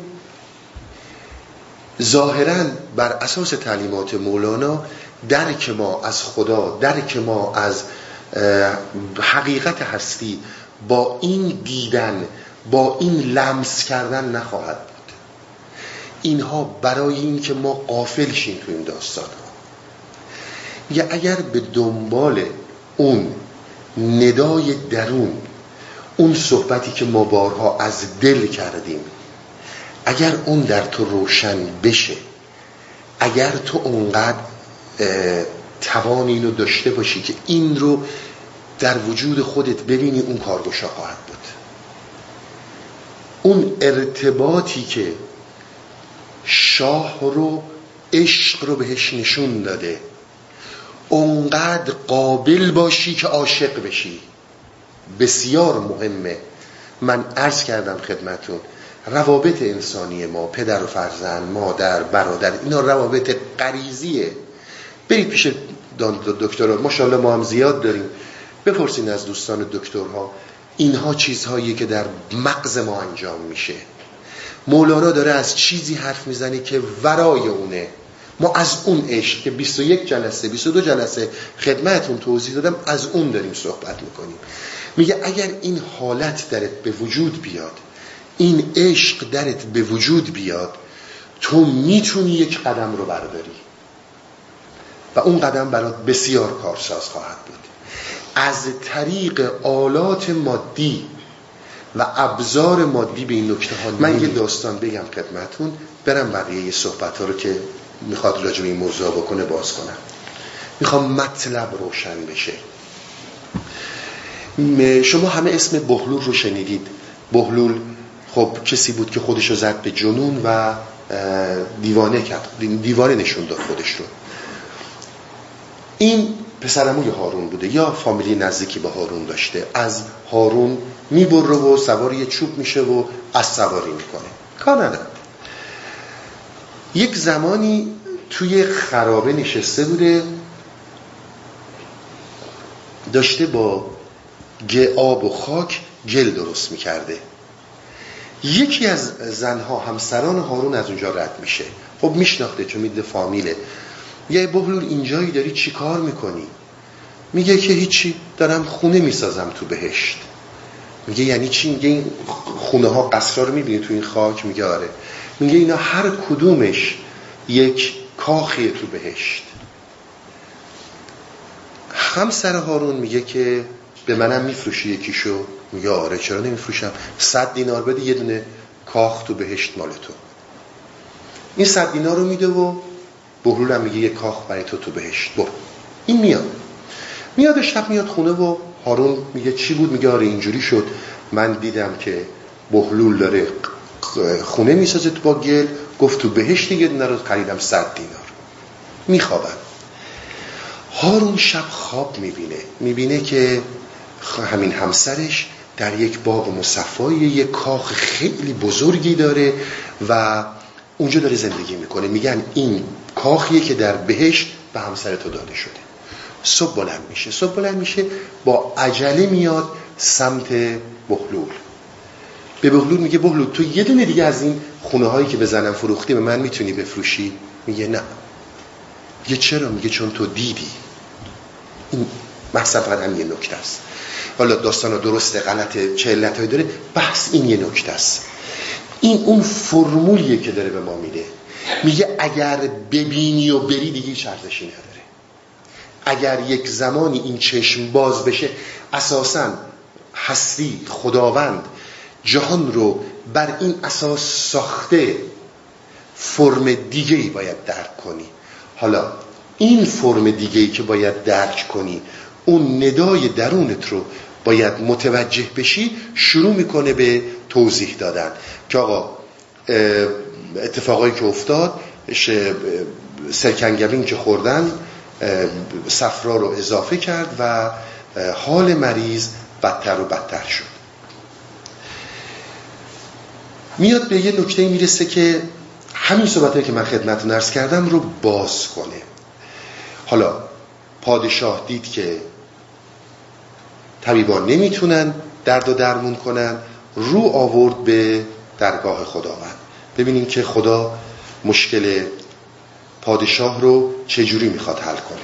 ظاهرا بر اساس تعلیمات مولانا درک ما از خدا درک ما از حقیقت هستی با این دیدن با این لمس کردن نخواهد بود. اینها برای این که ما قافل شیم تو این داستان ها یا اگر به دنبال اون ندای درون اون صحبتی که ما بارها از دل کردیم اگر اون در تو روشن بشه اگر تو اونقدر توان اینو داشته باشی که این رو در وجود خودت ببینی اون کارگوشا خواهد بود. اون ارتباطی که شاه رو عشق رو بهش نشون داده اونقدر قابل باشی که عاشق بشی. بسیار مهمه. من عرض کردم خدمتون روابط انسانی ما پدر و فرزند مادر برادر اینا روابط قریزیه برید پیش دکتر ماشاءالله ما هم زیاد داریم. بپرسین از دوستان دکترها اینها چیزهایی که در مغز ما انجام میشه. مولانا داره از چیزی حرف می‌زنه که ورای اونه. ما از اون عشق که 21 جلسه 22 جلسه خدمتون توضیح دادم از اون داریم صحبت می‌کنیم. میگه اگر این حالت درت به وجود بیاد این عشق درت به وجود بیاد تو می‌تونی یک قدم رو برداری. و اون قدم برات بسیار کارساز خواهد بود. از طریق آلات مادی و ابزار مادی به این نکته ها من یه داستان بگم خدمتون. برم بقیه صحبت ها رو که می‌خواد راجع این موضوع بکنه باز کنم. می‌خوام مطلب روشن بشه. شما همه اسم بهلول رو شنیدید. بهلول خب کسی بود که خودش رو زد به جنون و دیوانه کرد. دیوانه نشون داد خودش رو. این پسرموی هارون بوده یا فامیلی نزدیکی به هارون داشته. از هارون می‌بره و سواری یه چوب میشه و از سواری می‌کنه. کار یک زمانی توی خرابه نشسته بوده داشته با آب و خاک گل درست می‌کرده. یکی از زنها همسران هارون از اونجا رد میشه. خب میشناخته چون میده فامیله. یه بهلول اینجایی داری چی کار می‌کنی؟ میگه که هیچی دارم خونه می‌سازم تو بهشت. میگه یعنی چی؟ میگه این خونه ها قصرها رو می‌بینی تو این خاک؟ میگه آره. میگه اینا هر کدومش یک کاخیه تو بهشت. همسر هارون میگه که به منم میفروشی یکیشو. میگه آره چرا نمیفروشم؟ صد دینار بده یه دونه کاخ تو بهشت مال تو. این صد دینار رو میده و بهلول هم میگه یه کاخ برای تو تو بهشت برو. این میاد. میاد شب میاد خونه و هارون میگه چی بود؟ میگه آره اینجوری شد. من دیدم که بهلول داره خونه می‌سازه تو با گل. گفت تو بهشت دیگه دونه رو خریدم صد دینار. میخوابم. هارون شب خواب می‌بینه. می‌بینه که همین همسرش در یک باغ مصفایی یک کاخ خیلی بزرگی داره و اونجا داره زندگی می‌کنه. میگن این کاخیه که در بهشت به همسر تو داده شده. صبح بلند میشه. صبح بلند میشه با عجله میاد سمت بخلول به بخلول میگه بخلول تو یه دونه دیگه از این خونه هایی که بزنم فروختی به من می‌تونی بفروشی؟ میگه نه. میگه چرا؟ میگه چون تو دیدی. این محصب فقط هم یه نکته است. حالا داستان درسته غلطه چه علت داره بحث این یه نکته است. این اون فرمولیه که داره به ما میده. میگه اگر ببینی و بری دیگه هیچ ارزشی نداره. اگر یک زمانی این چشم باز بشه اساسا هستی خداوند جهان رو بر این اساس ساخته فرم دیگه ای باید درک کنی. حالا این فرم دیگه ای که باید درک کنی اون ندای درونت رو باید متوجه بشی شروع می‌کنه به توضیح دادن. که آقا اتفاقایی که افتاد سرکنگبین که خوردن صفرا رو اضافه کرد و حال مریض بدتر و بدتر شد. میاد به یه نکته می‌رسه که همین صحبت که من خدمت نرس کردم رو باز کنه. حالا پادشاه دید که طبیبان نمی‌تونن درد و درمون کنن رو آورد به درگاه خداوند. ببینیم که خدا مشکل پادشاه رو چجوری می‌خواد حل کنه.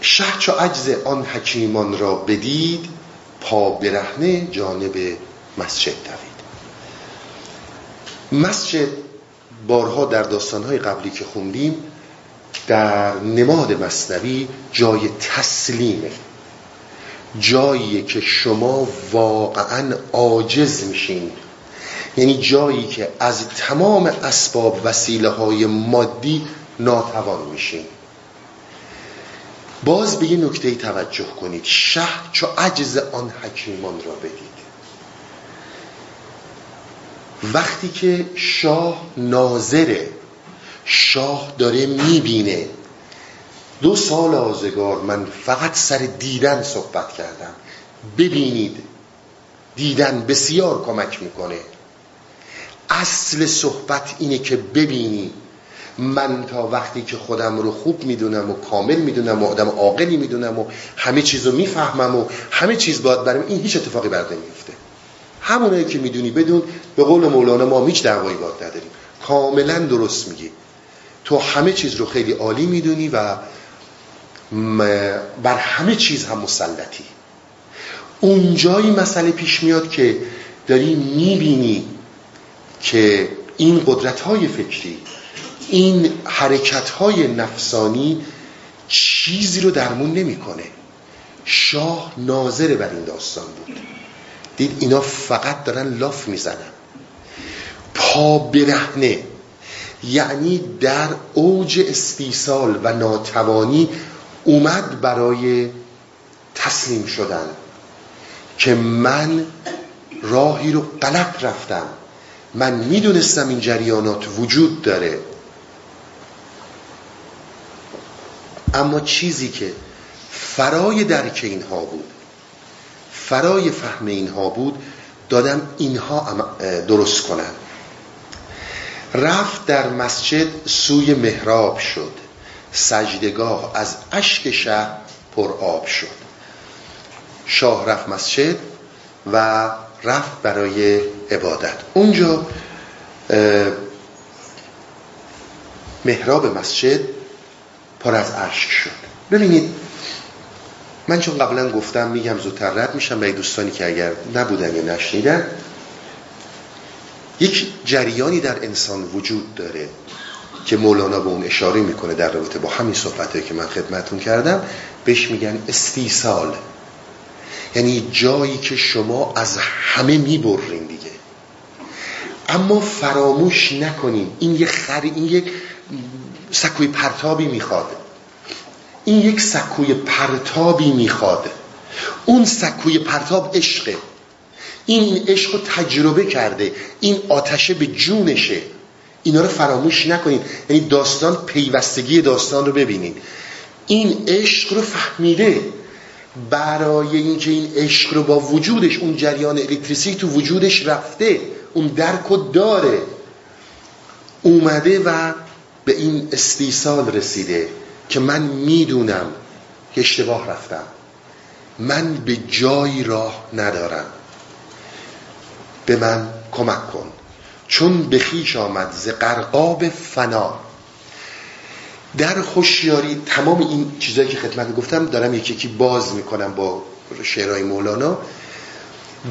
شه چو عجز آن حکیمان را بدید پا برهنه جانب مسجد دوید. مسجد بارها در داستانهای قبلی که خوندیم در نماد مصنوی جای تسلیمه. جایی که شما واقعا عاجز میشین. یعنی جایی که از تمام اسباب وسیله های مادی ناتوان میشین. باز به یه نکته توجه کنید. شهر چو عجز آن حکیمان را بدید. وقتی که شاه ناظره شاه داره می‌بینه دو سال آزگار من فقط سر دیدن صحبت کردم. ببینید دیدن بسیار کمک می‌کنه. اصل صحبت اینه که ببینی من تا وقتی که خودم رو خوب می‌دونم و کامل می‌دونم و آدم عاقلی می‌دونم و همه چیز رو می‌فهمم و همه چیز باید برم این هیچ اتفاقی برده نمیفته همونایی که می‌دونی بدون به قول مولانا ما هیچ دعوایی باید نداریم. کاملا درست میگی. تو همه چیز رو خیلی عالی می‌دونی و بر همه چیز هم مسلطی. اونجایی مسئله پیش میاد که داری می‌بینی که این قدرت های فکری این حرکت های نفسانی چیزی رو درمون نمی‌کنه. شاه ناظر بر این داستان بود. دید اینا فقط دارن لاف می‌زنن. پا برهنه. یعنی در اوج استیصال و ناتوانی اومد برای تسلیم شدن که من راهی رو غلط رفتم. من می‌دونستم این جریانات وجود داره. اما چیزی که فرای درک اینها بود فرای فهم اینها بود دادم اینها درست کنن رفت در مسجد سوی محراب شد. سجدگاه از اشک شه پر آب شد. شاه رفت مسجد و رفت برای عبادت. اونجا محراب مسجد پر از اشک شد. ببینید من چون قبلا گفتم میگم زودتر رد میشم برای دوستانی که اگر نبودن یا نشنیدن یک جریانی در انسان وجود داره. که مولانا به اون اشاره می‌کنه در رابطه با همین صحبت که من خدمتون کردم بهش میگن استیصال. یعنی جایی که شما از همه می‌برین دیگه. اما فراموش نکنین این یک خری این یک سکوی پرتابی می‌خواد. این یک سکوی پرتابی می‌خواد. اون سکوی پرتاب عشقه. این عشق رو تجربه کرده. این آتشه به جونشه. اینا رو فراموش نکنید یعنی داستان پیوستگی داستان رو ببینید این عشق رو فهمیده. برای اینکه این عشق رو با وجودش اون جریان الکتریسی تو وجودش رفته اون درک رو داره. اومده و به این استیصال رسیده که من می‌دونم که اشتباه رفتم. من به جایی راه ندارم. به من کمک کن. چون به خیش آمد ز قرقاب فنا. در خوشیاری تمام این چیزایی که خدمت گفتم دارم یکی یکی باز می‌کنم با شعرهای مولانا.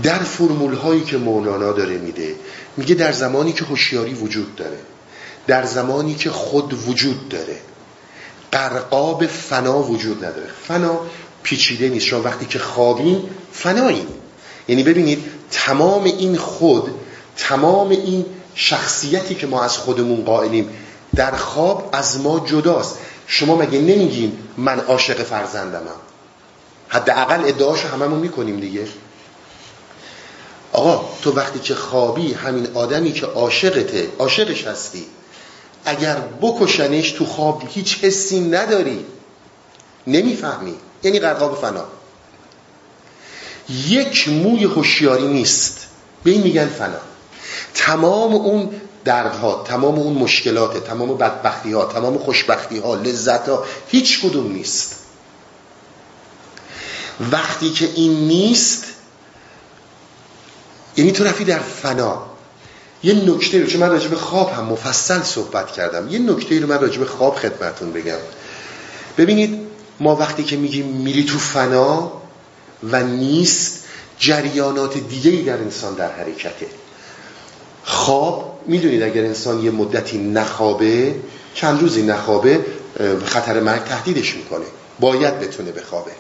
در فرمول هایی که مولانا داره میده میگه در زمانی که هوشیاری وجود داره در زمانی که خود وجود داره قرقاب فنا وجود نداره. فنا پیچیده نیست. شما وقتی که خوابین فنایین یعنی ببینید تمام این خود تمام این شخصیتی که ما از خودمون قائلیم در خواب از ما جداست. شما مگه نمیگین من عاشق فرزندمم؟ حداقل ادعاشو هممون می‌کنیم دیگه. آقا تو وقتی که خوابی همین آدمی که عاشقته عاشقش هستی اگر بکشنش تو خواب هیچ حسی نداری نمی‌فهمی. یعنی قرقاب فنا. یک موی هوشیاری نیست. به این میگن فنا. تمام اون دردها تمام اون مشکلات تمام بدبختی ها تمام خوشبختی ها لذت ها هیچ کدوم نیست. وقتی که این نیست یعنی تو رفی در فنا. یه نکته رو چون من راجع به خواب هم مفصل صحبت کردم یه نکته رو من راجع به خواب خدمتون بگم. ببینید ما وقتی که میگیم میری تو فنا و نیست جریانات دیگه ای در انسان در حرکته. خواب می‌دونید اگر انسان یه مدتی نخوابه چند روزی نخوابه خطر مرگ تهدیدش می‌کنه. باید بتونه بخوابه.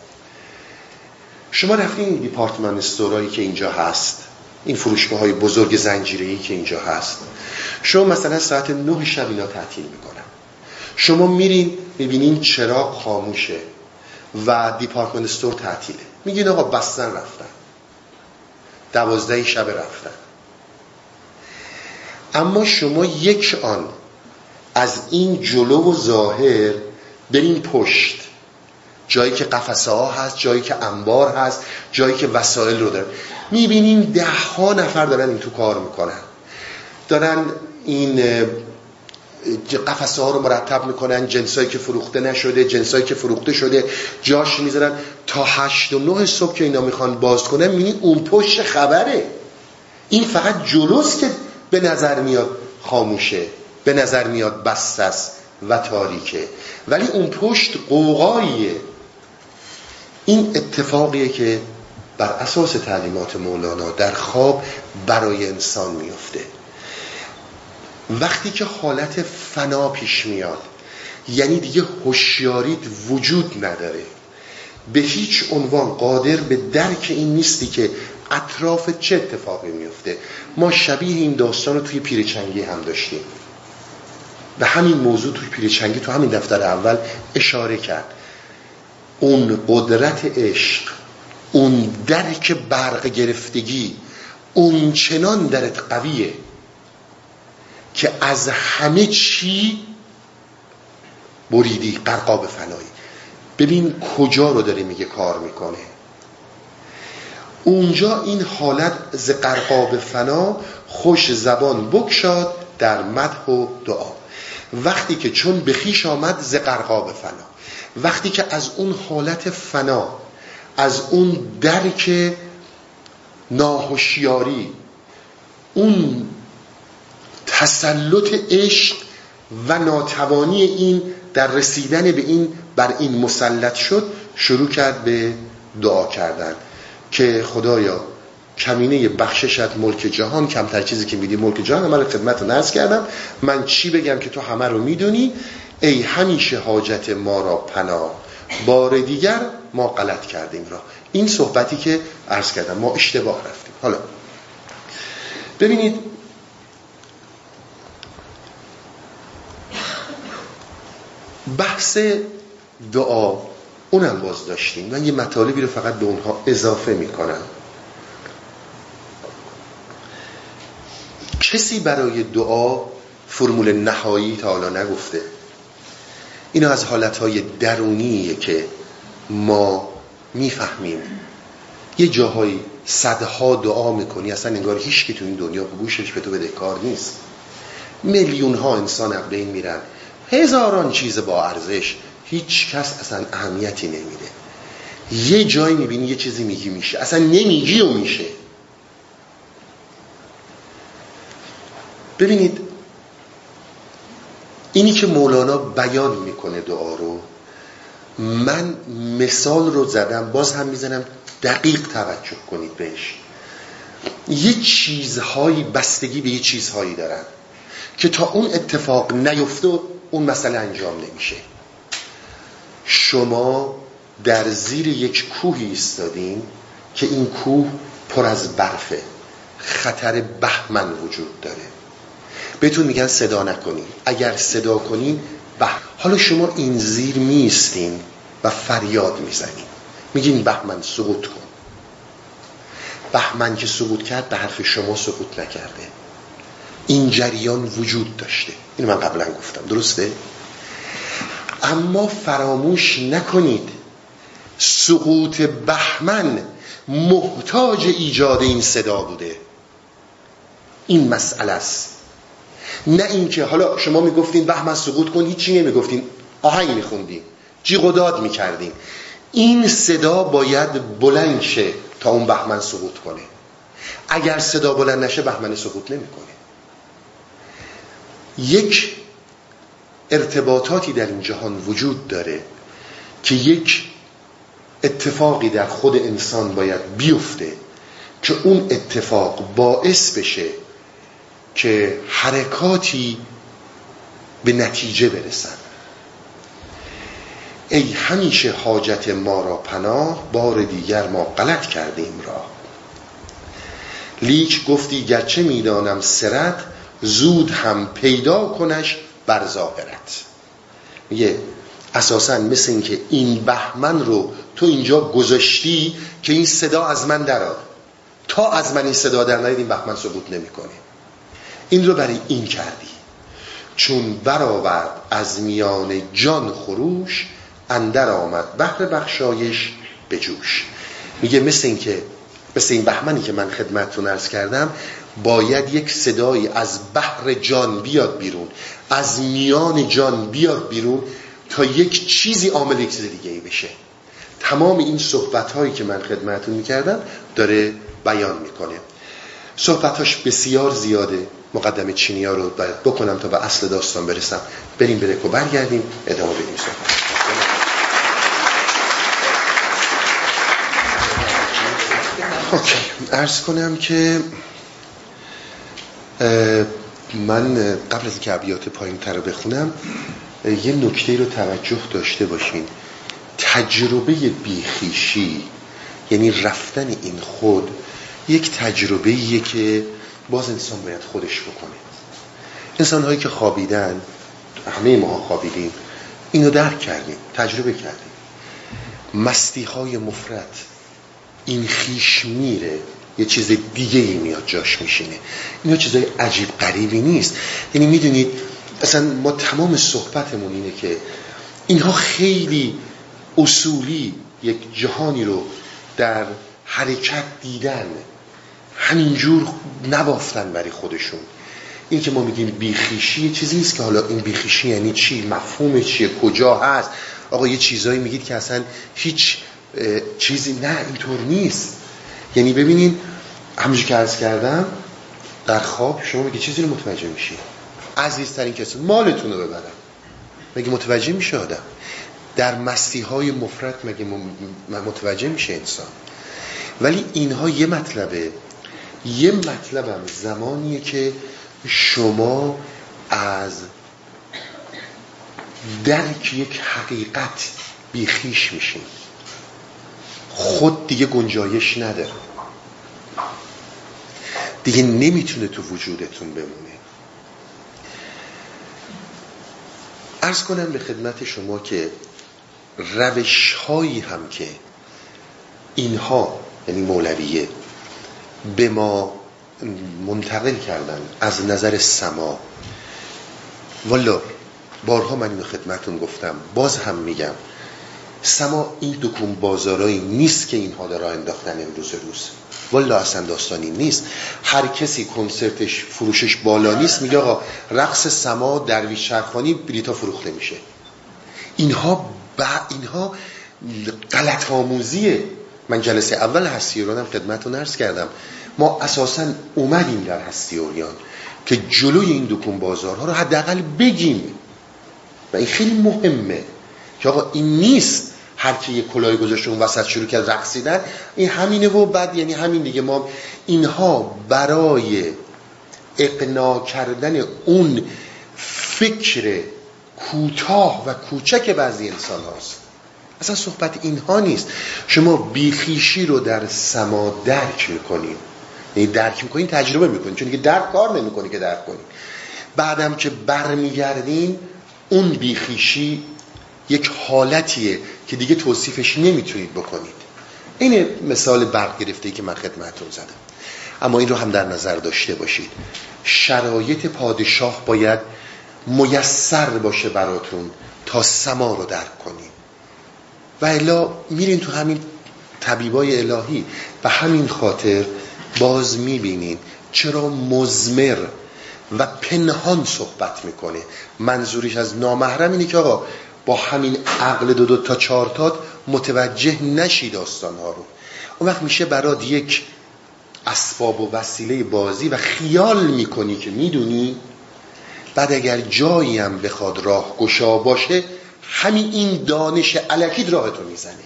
شما رفتین دیپارتمان استورایی که اینجا هست. این فروشگاه های بزرگ زنجیری که اینجا هست. شما مثلا ساعت نه شب اینا تعطیل می‌کنن. شما میرین می‌بینین چراغ خاموشه و دیپارتمان استور تعطیله. میگین آقا بستن رفتن. دوازده شب رفتن. اما شما یک آن از این جلو و ظاهر برین پشت. جایی که قفسه ها هست جایی که انبار هست جایی که وسایل رو دارن. می‌بینیم ده ها نفر دارن این تو کار می‌کنن. دارن این قفسه ها رو مرتب می‌کنن جنسایی که فروخته نشده جنسایی که فروخته شده جاش می‌ذارن. تا هشت و نه صبح که اینا می‌خوان باز کنن می‌بینی اون پشت خبره. این فقط جلوست که به نظر میاد خاموشه به نظر میاد بست و تاریکه. ولی اون پشت قوقاییه. این اتفاقیه که بر اساس تعلیمات مولانا در خواب برای انسان میفته. وقتی که حالت فنا پیش میاد یعنی دیگه هوشیاریت وجود نداره. به هیچ عنوان قادر به درک این نیستی که اطراف چه اتفاقی میفته؟ ما شبیه این داستان رو توی پیرچنگی هم داشتیم. به همین موضوع توی پیرچنگی تو همین دفتر اول اشاره کرد. اون قدرت عشق اون درک برق گرفتگی اون چنان درت قویه که از همه چی بریدی قرقاب فنایی. ببین کجا رو داره میگه کار می‌کنه. اونجا این حالت ز قرقاب فنا خوش زبان بکشاد در مدح و دعا. وقتی که چون بخیش آمد ز قرقاب فنا. وقتی که از اون حالت فنا از اون درک ناهوشیاری اون تسلط عشق و ناتوانی این در رسیدن به این بر این مسلط شد شروع کرد به دعا کردن. که خدایا کمینه بخششت ملک جهان کمتر چیزی که میدی ملک جهان من خدمت نرس کردم. من چی بگم که تو همه رو می‌دونی؟ ای همیشه حاجت ما را پناه. بار دیگر ما غلط کردیم را. این صحبتی که عرض کردم ما اشتباه رفتیم. حالا ببینید بحث دعا اونم باز داشتیم. من یه مطالبی رو فقط به اونها اضافه می‌کنم. کسی برای دعا فرمول نهایی تا حالا نگفته. اینا از حالتهای درونیه که ما می‌فهمیم. یه جاهایی صدها دعا می‌کنی اصلا انگار هیچ که تو این دنیا گوشش به تو بده کار نیست. میلیون ها انسان به این میرن. هزاران چیز با ارزش. هیچ کس اصلا اهمیتی نمیده. یه جایی می‌بینی یه چیزی میگی میشه. اصلا نمیگی و میشه. ببینید اینی که مولانا بیان می‌کنه دعا رو من مثال رو زدم باز هم می‌زنم دقیق توجه کنید بهش. یه چیزهایی بستگی به یه چیزهایی دارن که تا اون اتفاق نیفته اون مسئله انجام نمیشه. شما در زیر یک کوهی ایستادین که این کوه پر از برفه. خطر بهمن وجود داره. بهتون میگن صدا نکنین. اگر صدا کنین به. حالا شما این زیر میستین و فریاد می‌زنین. میگین بهمن سقوط کن. بهمن که سقوط کرد به حرف شما سقوط نکرده. این جریان وجود داشته. این من قبلا گفتم. درسته؟ اما فراموش نکنید. سقوط بهمن محتاج ایجاد این صدا بوده. این مسئله است. نه اینکه حالا شما می‌گفتین بهمن سقوط کن هیچی نمی‌گفتین. آهنگ میخوندین جیغ و داد می‌کردین. این صدا باید بلند شه تا اون بهمن سقوط کنه. اگر صدا بلند نشه بهمن سقوط نمی‌کنه. یک ارتباطاتی در این جهان وجود داره که یک اتفاقی در خود انسان باید بیفته که اون اتفاق باعث بشه که حرکاتی به نتیجه برسن. ای همیشه حاجت ما را پناه بار دیگر ما غلط کردیم را. لیک گفتی گرچه می‌دانم سرت زود هم پیدا کنش بر ظاهرت. میگه اساسا مثل این که این بهمن رو تو اینجا گذاشتی که این صدا از من دراد تا از من این صدا در نهید این بهمن ثبوت نمی‌کنه. این رو برای این کردی. چون برآورد از میان جان خروش اندر آمد بحر بخشایش به جوش. میگه مثل این که مثل این بهمنی که من خدمتتون ارز کردم باید یک صدایی از بحر جان بیاد بیرون. از میان جان بیاد بیرون تا یک چیزی عامل یک چیز دیگه ای بشه. تمام این صحبت هایی که من خدمتون می‌کردم داره بیان می‌کنه. صحبتاش بسیار زیاده. مقدم چینی ها رو باید بکنم تا به اصل داستان برسم. بریم به و برگردیم ادامه بدیم صحبت. ارز کنم که من قبل از اینکه ابیات پایین تر بخونم یه نکته رو توجه داشته باشین. تجربه بیخیشی یعنی رفتن این خود یک تجربه که باز انسان باید خودش بکنه. انسان هایی که خوابیدن همه ما خوابیدیم اینو درک کردیم تجربه کردیم. مستی های مفرد این خیش میره. یه چیز دیگه ای میاد جاش میشینه. اینا چیزای عجیب قریبی نیست. یعنی می‌دونید اصلا ما تمام صحبتمون اینه که اینها خیلی اصولی یک جهانی رو در حرکت دیدن همینجور نبافتن برای خودشون. این که ما میگیم بیخیشی چیزی نیست که حالا این بیخیشی یعنی چی مفهوم چیه کجا هست؟ آقا یه چیزایی میگید که اصلا هیچ چیزی نه اینطور نیست. یعنی ببینین همونجور که عرض کردم در خواب شما میگه چیزی رو متوجه میشی؟ عزیزترین کسی مالتون رو ببرم. مگه متوجه میشه آدم؟ در مستی های مفرد مگه متوجه میشه انسان؟ ولی اینها یه مطلبه. یه مطلبم زمانیه که شما از درک یک حقیقت بیخیش میشین. خود دیگه گنجایش نداره. دیگه نمی‌تونه تو وجودتون بمونه. ارز کنم به خدمت شما که روش هایی هم که اینها یعنی مولویه به ما منتقل کردن از نظر سما. والا بارها من اینو خدمتون گفتم باز هم میگم سما این دکون بازارایی نیست که اینها را انداختن امروز روز. والا اصلا داستانی نیست. هر کسی کنسرتش فروشش بالا نیست میگه آقا رقص سما درویش شرخانی بلیتا فروخته میشه. اینها با اینها غلط آموزیه من جلسه اول هستی اورانم خدمتتون عرض کردم. ما اساسا اومدیم در هستی اوریان که جلوی این دکون بازارها رو حداقل بگیم. و این خیلی مهمه که آقا این نیست هر کی کلاه گذاشته اون وسط شروع کرد رقصیدن این همینه و بعد یعنی همین دیگه. ما اینها برای اقناع کردن اون فکر کوتاه و کوچک بعضی انسان هاست. اصلا صحبت اینها نیست. شما بیخیشی رو در سما درک می‌کنیم یعنی درک می‌کنین تجربه می‌کنین. چون که درک کار نمی‌کنی که درک کنین. بعدم که برمیگردین اون بیخیشی یک حالتیه که دیگه توصیفش نمی‌تونید بکنید. این مثال برق گرفته که من خدمتون زدم. اما این رو هم در نظر داشته باشید. شرایط پادشاه باید میسر باشه براتون تا سما رو درک کنید. و الا میرین تو همین طبیبای الهی. و همین خاطر باز می‌بینین چرا مزمر و پنهان صحبت می‌کنه. منظورش از نامحرم اینه که آقا با همین عقل دو دو تا چارتات متوجه نشی داستان ها رو. اون وقت میشه برات یک اسباب و وسیله بازی و خیال می‌کنی که می‌دونی بعد اگر جایی هم بخواد راه گشا باشه همین این دانش علکید راهتو می‌زنه.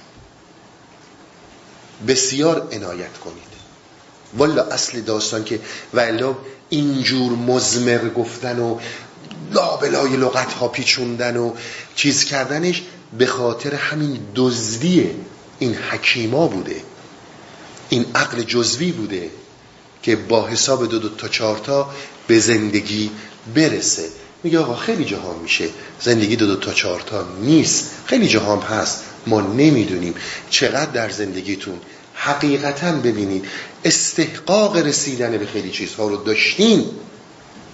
بسیار عنایت کنید. والا اصل داستان که ولا اینجور مزمر گفتن و لابلای لغت ها پیچوندن و چیز کردنش به خاطر همین دزدی این حکیما بوده. این عقل جزوی بوده که با حساب دو دو تا چارتا به زندگی برسه. میگه آقا خیلی جهان میشه. زندگی دو دو تا چارتا نیست. خیلی جهان هست. ما نمی‌دونیم. چقدر در زندگیتون حقیقتا ببینید استحقاق رسیدن به خیلی چیزها رو داشتین.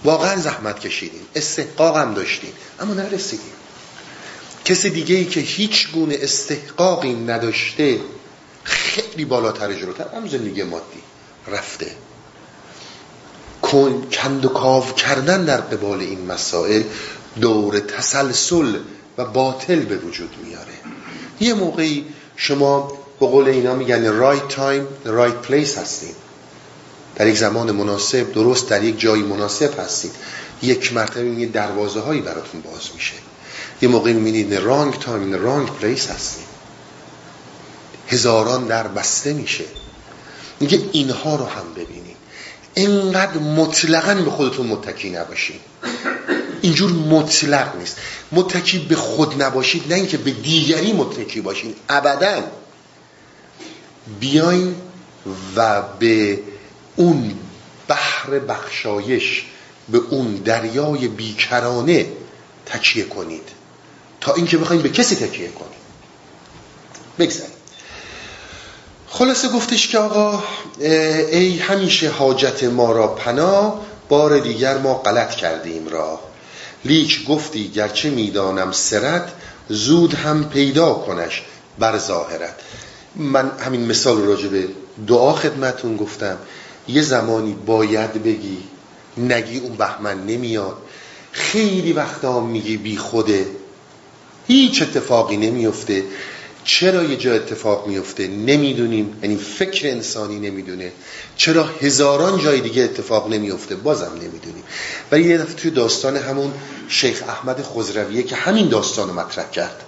واقعا زحمت کشیدیم استحقاق هم داشتیم اما نرسیدیم. کسی دیگه ای که هیچ گونه استحقاقی نداشته خیلی بالاتر جلوتر هم زندگی مادی رفته. کند و کاو کردن در قبال این مسائل دور تسلسل و باطل به وجود میاره. یه موقعی شما به قول اینا میگن right time right place هستیم در یک زمان مناسب درست در یک جایی مناسب هستید. یک مرتبه یه دروازه هایی براتون باز میشه. یه موقع می‌بینید رانگ تایم رانگ پلیس هستیم. هزاران در بسته میشه. میگه اینها رو هم ببینید. اینقدر مطلقا به خودتون متکی نباشین اینجور مطلق نیست. متکی به خود نباشید نه اینکه به دیگری متکی باشین ابدا بیاین و به اون بحر بخشایش به اون دریای بیکرانه تکیه کنید. تا اینکه بخواید به کسی تکیه کنید بگذارید خلاصه گفتش که آقا ای همیشه حاجت ما را پنا بار دیگر ما غلط کردیم را لیک گفتی گرچه می‌دانم سرت زود هم پیدا کنش بر ظاهرت. من همین مثال راجع به دعا خدمتون گفتم. یه زمانی باید بگی نگی اون بهمن نمیاد. خیلی وقتا میگی بی خوده. هیچ اتفاقی نمیفته. چرا یه جا اتفاق میفته؟ نمی‌دونیم. یعنی فکر انسانی نمی‌دونه. چرا هزاران جای دیگه اتفاق نمیفته؟ بازم نمی‌دونیم. ولی یه دفعه توی داستان همون شیخ احمد خزرویه که همین داستان رو مطرح کرد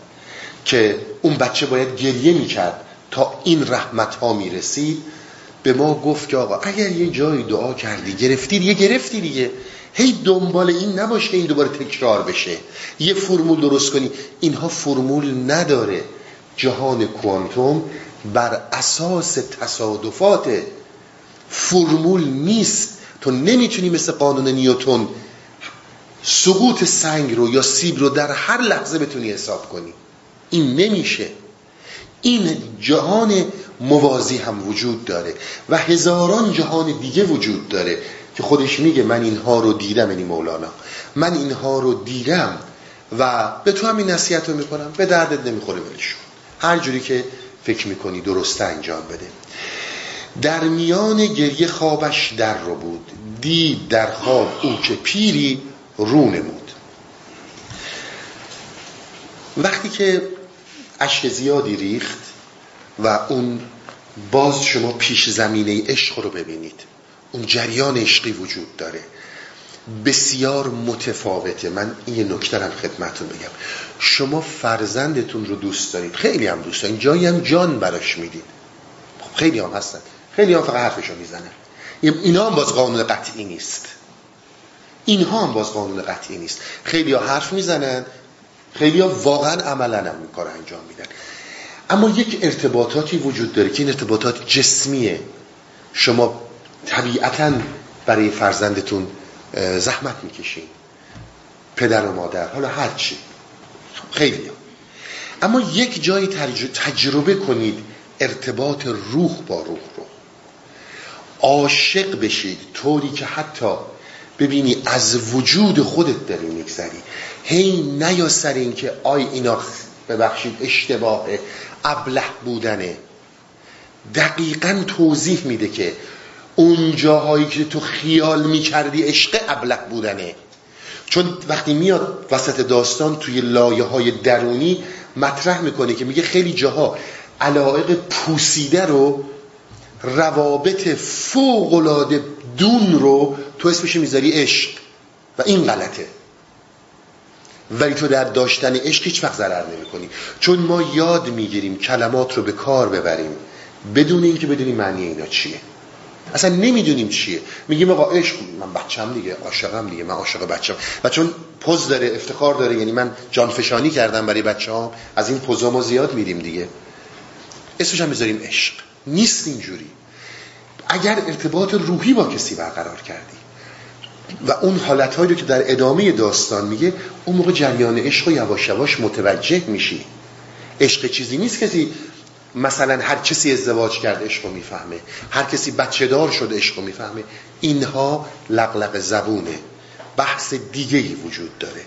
که اون بچه باید گریه می‌کرد تا این رحمت ها می‌رسید به ما گفت که آقا اگر یه جایی دعا کردی گرفتی دیگه گرفتی دیگه. هی دنبال این نباشه این دوباره تکرار بشه. یه فرمول درست کنی. اینها فرمول نداره. جهان کوانتوم بر اساس تصادفات فرمول نیست. تو نمی‌تونی مثل قانون نیوتون سقوط سنگ رو یا سیب رو در هر لحظه بتونی حساب کنی. این نمیشه. این جهان موازی هم وجود داره و هزاران جهان دیگه وجود داره که خودش میگه من اینها رو دیدم یعنی مولانا. من اینها رو دیدم و به تو همین نصیحت رو می‌کنم. به دردت نمی‌خوره ولشون هر جوری که فکر می‌کنی درسته انجام بده. در میان گریه خوابش در رو بود. دید در خواب او که پیری رو نمود. وقتی که اشک زیادی ریخت و اون باز شما پیش زمینه عشق رو ببینید. اون جریان عشقی وجود داره. بسیار متفاوته. من این نکته هم خدمتون بگم. شما فرزندتون رو دوست دارید. خیلی هم دوست دارید. جایی هم جان براش می‌دید. خب خیلی هم هستن. خیلی هم فقط حرفشو می‌زنن. اینا هم باز قانون قطعی نیست. اینها هم باز قانون قطعی نیست. خیلی ها حرف می‌زنن. خیلی ها واقعا عملا هم انجام میدن. اما یک ارتباطاتی وجود داره که این ارتباطات جسمیه. شما طبیعتا برای فرزندتون زحمت می‌کشین. پدر و مادر حالا هر چی. خیلی. اما یک جایی تجربه کنید ارتباط روح با روح رو. عاشق بشید طوری که حتی ببینی از وجود خودت داری میگذری. هی نیا سر این که آی اینا ببخشید اشتباه ابله بودنه. دقیقا توضیح میده که اون جاهایی که تو خیال می‌کردی عشق ابله بودنه. چون وقتی میاد وسط داستان توی لایه های درونی مطرح می‌کنه که میگه خیلی جاها علائق پوسیده رو روابط فوقلاده دون رو تو اسمش می‌ذاری عشق. و این غلطه. ولی تو در داشتن عشق هیچ وقت ضرر نمی چون ما یاد می‌گیریم کلمات رو به کار ببریم. بدون اینکه بدونیم معنی اینا چیه. اصلا نمی‌دونیم چیه. میگیم آقا عشق من بچم دیگه عاشقم دیگه من عاشق بچم و چون پوز داره افتخار داره یعنی من جانفشانی کردم برای بچه از این پوزا ما زیاد میریم دیگه. اسمش هم بذاریم عشق. نیست اینجوری. اگر ارتباط روحی با کسی برقرار کردی و اون حالتهایی رو که در ادامه داستان میگه اون موقع جریان عشق و یواش یواش متوجه میشی. عشق چیزی نیست کسی مثلا هر کسی ازدواج کرد عشق رو می‌فهمه هر کسی بچه دار شد عشق رو می‌فهمه. اینها لقلق زبونه بحث دیگه ای وجود داره.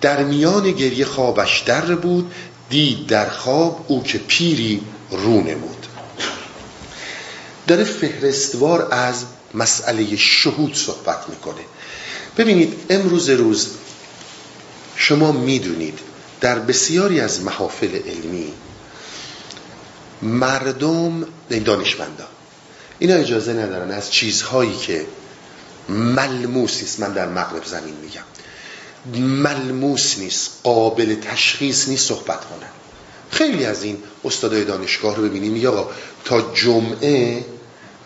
در میان گریه خوابش در بود دید در خواب او که پیری رو نمود. داره فهرستوار از مسئله شهود صحبت می‌کنه. ببینید امروز روز شما می‌دونید در بسیاری از محافل علمی مردم دانشمندان اینا اجازه ندارن از چیزهایی که ملموس نیست. من در مغرب زمین میگم. ملموس نیست قابل تشخیص نیست صحبت کنن. خیلی از این استادای دانشگاه رو ببینیم. آقا تا جمعه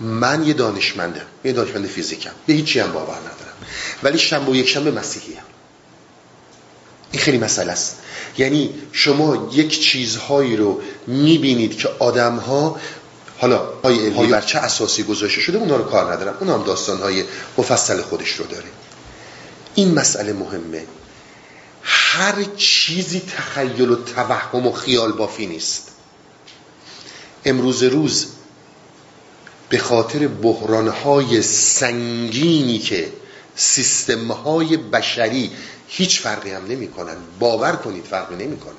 من یه دانشمندم یه دانشمند فیزیکم. به هیچی هم باور ندارم. ولی شنبه و یک شنبه مسیحی هم. این خیلی مسئله است. یعنی شما یک چیزهایی رو می‌بینید که آدم ها حالا های علمی بر چه اساسی گذاشته شده اونا رو کار ندارم اونا هم داستان های مفصل خودش رو داره این مسئله مهمه. هر چیزی تخیل و توهم و خیال بافی نیست. امروز روز به خاطر بحرانهای سنگینی که سیستمهای بشری هیچ فرقی هم نمی کنن باور کنید فرقی نمی کنن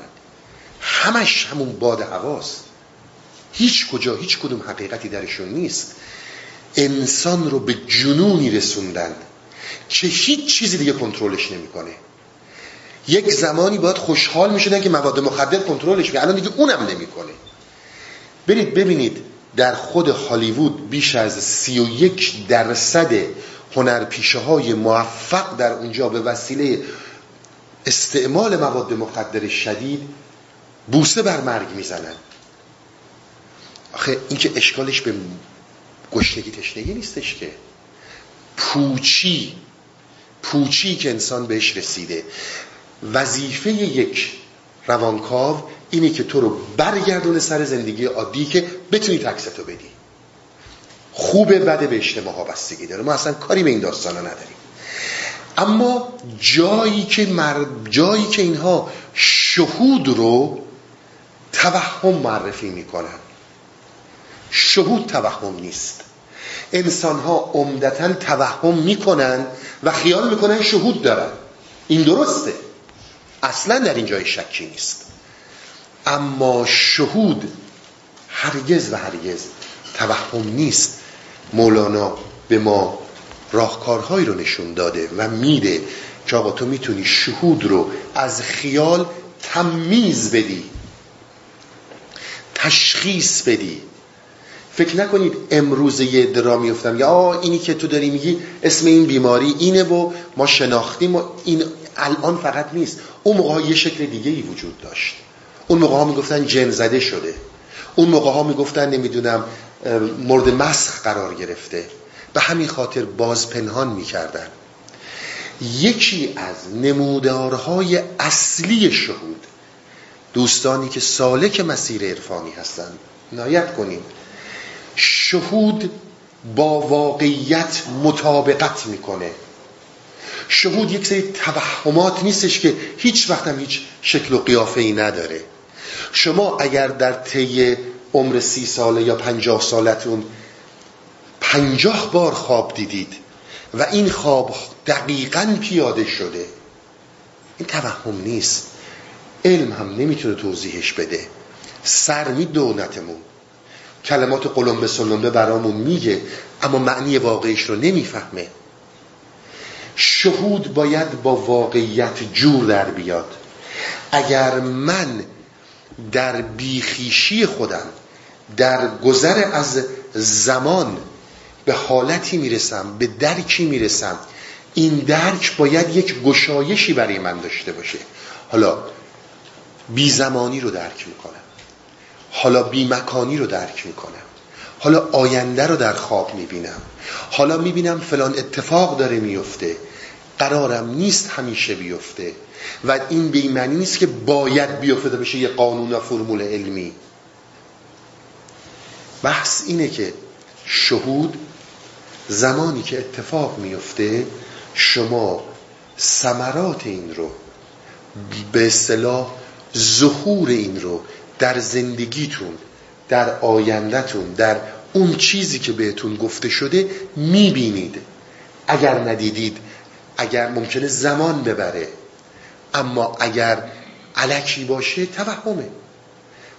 همش همون باد هواست. هیچ کجا هیچ کدوم حقیقتی درشون نیست. انسان رو به جنونی رسوندن که هیچ چیزی دیگه کنترلش نمی‌کنه. یک زمانی باید خوشحال می‌شدن که مواد مخدر کنترلش می‌کنه الان دیگه اونم نمی‌کنه. برید ببینید در خود هالیوود بیش از سی و یک درصد هنرپیشه های موفق در اونجا به وسیله استعمال مواد مخدر شدید بوسه بر مرگ می‌زنن. آخه این که اشکالش به گشتگی تشنگی نیستش که. پوچی پوچی که انسان بهش رسیده. وظیفه یک روانکاو اینه که تو رو برگردونه سر زندگی عادی که بتونی تکستو بدی. خوبه بده به اجتماع ها بستگی داره. ما اصلا کاری به این داستان ها نداریم. اما جایی که مر... جایی که اینها شهود رو توهم معرفی می‌کنن. شهود توهم نیست. انسان ها عمدتا توهم می‌کنن و خیال می‌کنن شهود دارن. این درسته. اصلا در این جای شکی نیست. اما شهود هرگز و هرگز توهم نیست. مولانا به ما راهکارهایی رو نشون داده و میده که آقا تو می‌تونی شهود رو از خیال تمیز بدی تشخیص بدی. فکر نکنید امروز یه درا میفتم یا آه اینی که تو داری میگی اسم این بیماری اینه و ما شناختیم و این الان فقط نیست. اون موقع یه شکل دیگه ای وجود داشت. اون موقع ها می‌گفتن جن زده شده. اون موقع ها می‌گفتن نمی‌دونم مورد مسخ قرار گرفته. به همین خاطر باز پنهان می‌کردن. یکی از نمودارهای اصلی شهود دوستانی که سالک مسیر عرفانی هستند. نایت کنیم شهود با واقعیت مطابقت می‌کنه. شهود یک سری توهمات نیستش که هیچ وقت هم هیچ شکل و قیافه ای نداره. شما اگر در طی عمر سی ساله یا پنجاه سالتون پنجاه بار خواب دیدید و این خواب دقیقا پیاده شده. این توهم نیست. علم هم نمی‌تونه توضیحش بده. سر دونتمون کلمات قلمبه سلمبه برامون میگه اما معنی واقعیش رو نمی‌فهمه. شهود باید با واقعیت جور در بیاد. اگر من در بیخیشی خودم در گذر از زمان به حالتی می‌رسم به درکی می‌رسم. این درک باید یک گشایشی برای من داشته باشه. حالا بی زمانی رو درک می‌کنم. حالا بی مکانی رو درک می‌کنم. حالا آینده رو در خواب می‌بینم. حالا می‌بینم فلان اتفاق داره میفته قرارم نیست همیشه بیفته. و این معنی نیست که باید بیفته بشه یه قانون و فرمول علمی. بحث اینه که شهود زمانی که اتفاق میفته شما سمرات این رو به اصطلاح ظهور این رو در زندگیتون در آیندهتون در اون چیزی که بهتون گفته شده می‌بینید. اگر ندیدید اگر ممکنه زمان ببره اما اگر علکی باشه توهمه.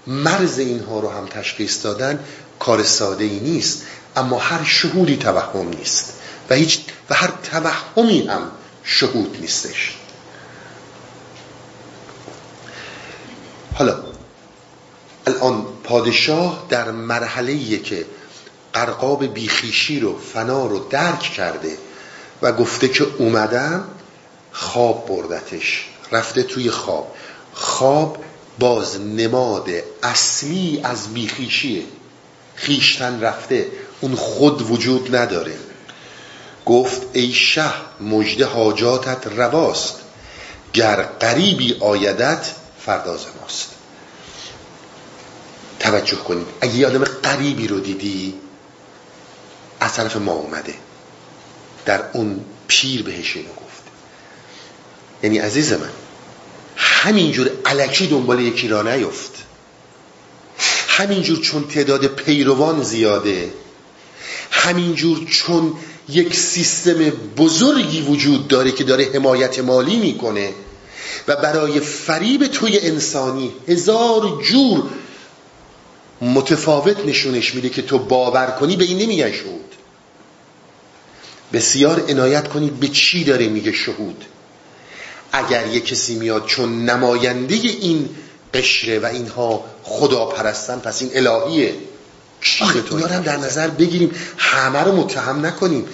مرز اینها رو هم تشخیص دادن کار ساده ای نیست اما هر شهودی توهم نیست و هیچ و هر توهمی هم شهود نیستش. حالا الان پادشاه در مرحله که قرقاب بیخیشی رو فنا رو درک کرده و گفته که اومدم خواب بردتش رفته توی خواب. خواب باز نماد اصلی از بیخیشیه. خیشتن رفته اون خود وجود نداره. گفت ای شه مجد حاجاتت رواست گر قریبی آیدت فرداز ماست. توجه کنید اگه یه آدم قریبی رو دیدی از طرف ما اومده. در اون پیر بهش اینو گفت. یعنی عزیز من همینجور علکی دنبال یکی را نیفت. همینجور چون تعداد پیروان زیاده همینجور چون یک سیستم بزرگی وجود داره که داره حمایت مالی می‌کنه و برای فریب توی انسانی هزار جور متفاوت نشونش میده که تو باور کنی به این نمیگن شهود. بسیار عنایت کنید به چی داره میگه شهود. اگر یه کسی میاد چون نماینده این قشره و اینها خدا پرستن پس این الهیه. اینا هم در نظر بگیریم همه رو متهم نکنیم.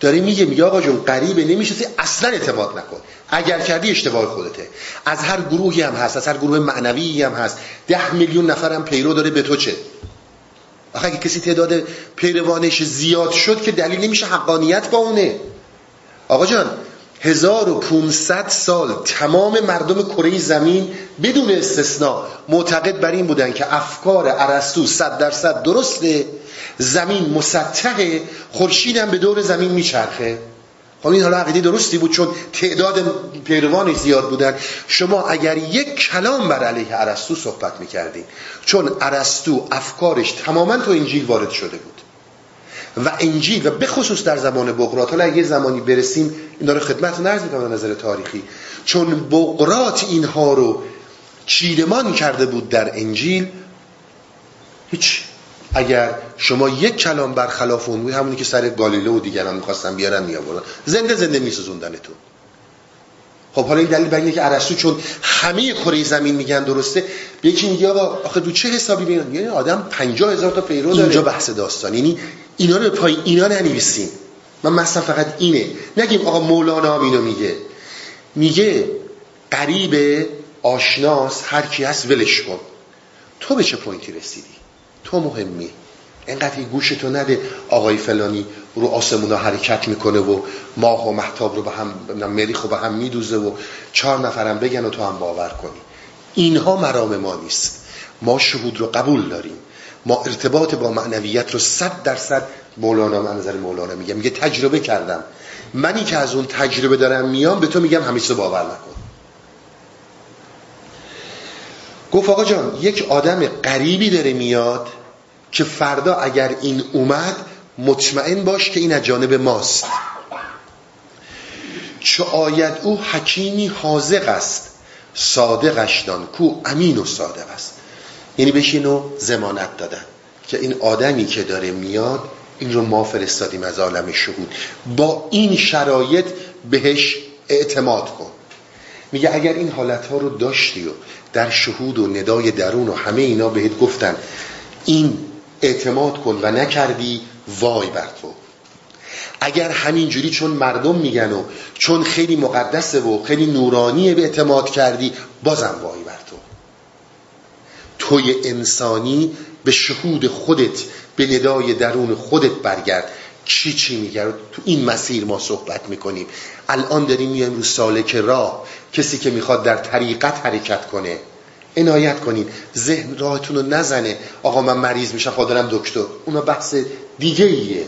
داره میگه میگه آقا جون قریبه نمیشه اصلا اعتماد نکن. اگر کردی اشتباه خودته. از هر گروهی هم هست از هر گروه معنوی هم هست. ده میلیون نفر هم پیرو داره به تو چه؟ آخه اگه کسی تعداد پیروانش زیاد شد که دلیل نمیشه حقانیت با اونه. آقا جان 1500 سال تمام مردم کره زمین بدون استثناء معتقد بر این بودن که افکار ارسطو 100 درصد درسته زمین مسطحه خورشید هم به دور زمین میچرخه. خب این حالا عقیده درستی بود چون تعداد پیروانش زیاد بودن. شما اگر یک کلام بر علیه ارسطو صحبت می‌کردین چون ارسطو افکارش تماما تو انجیل وارد شده بود. و انجیل و به خصوص در زمان بقرات حالا اگه زمانی برسیم این داره خدمت نرز می‌کنم نظر تاریخی. چون بقرات اینها رو چیدمان کرده بود در انجیل هیچ اگر شما یک کلام برخلاف اون بود همونی که سر گالیله و دیگران می‌خواستن بیارن میآوردن. زنده زنده میسوزوندنتون. خب حالا این دلیل بر که ارسطو چون همه کره زمین میگن درسته یکی میگه آقا آخه رو چه حسابی میگن یعنی آدم 50 هزار تا پیرو داره. اینجا بحث داستان. یعنی اینا رو به پای اینا ننویسیم. من مثلا فقط اینه. نگیم آقا مولانا اینو میگه. میگه قریب آشناس هر کی هست ولش کن. تو به چه پوینتی رسیدی؟ تو مهمی. اینقدر گوش تو نده آقای فلانی رو آسمونا حرکت می‌کنه و ماه و محتاب رو به هم مریخ رو به هم میدوزه و چهار نفرم بگن و تو هم باور کنی. اینها مرام ما نیست. ما شهود رو قبول داریم. ما ارتباط با معنویت رو صد درصد مولانا منظر مولانا میگم. میگه تجربه کردم. منی که از اون تجربه دارم میام به تو میگم همیشه باور نکن. گفت آقا جان یک آدم قریبی داره میاد که فردا اگر این اومد مطمئن باش که این از جانب ماست. چه آید او حکیمی حاضق است. صادقش دان کو امین و صادق است. یعنی بهش اینو زمانت دادن که این آدمی که داره میاد این رو ما فرستادیم از عالم شهود. با این شرایط بهش اعتماد کن. میگه اگر این حالت ها رو داشتی و در شهود و ندای درون و همه اینا بهت گفتن این اعتماد کن و نکردی وای بر تو. اگر همینجوری چون مردم میگن و چون خیلی مقدسه و خیلی نورانیه به اعتماد کردی بازم وای توی انسانی به شهود خودت به ندای درون خودت برگرد. چی چی میگه؟ تو این مسیر ما صحبت می‌کنیم. الان داریم میایم رو سالک راه. کسی که می‌خواد در طریقت حرکت کنه. عنایت کنید ذهن راهتون رو نزنه. آقا من مریض میشم خودم دکتر. اونا بحث دیگه ایه.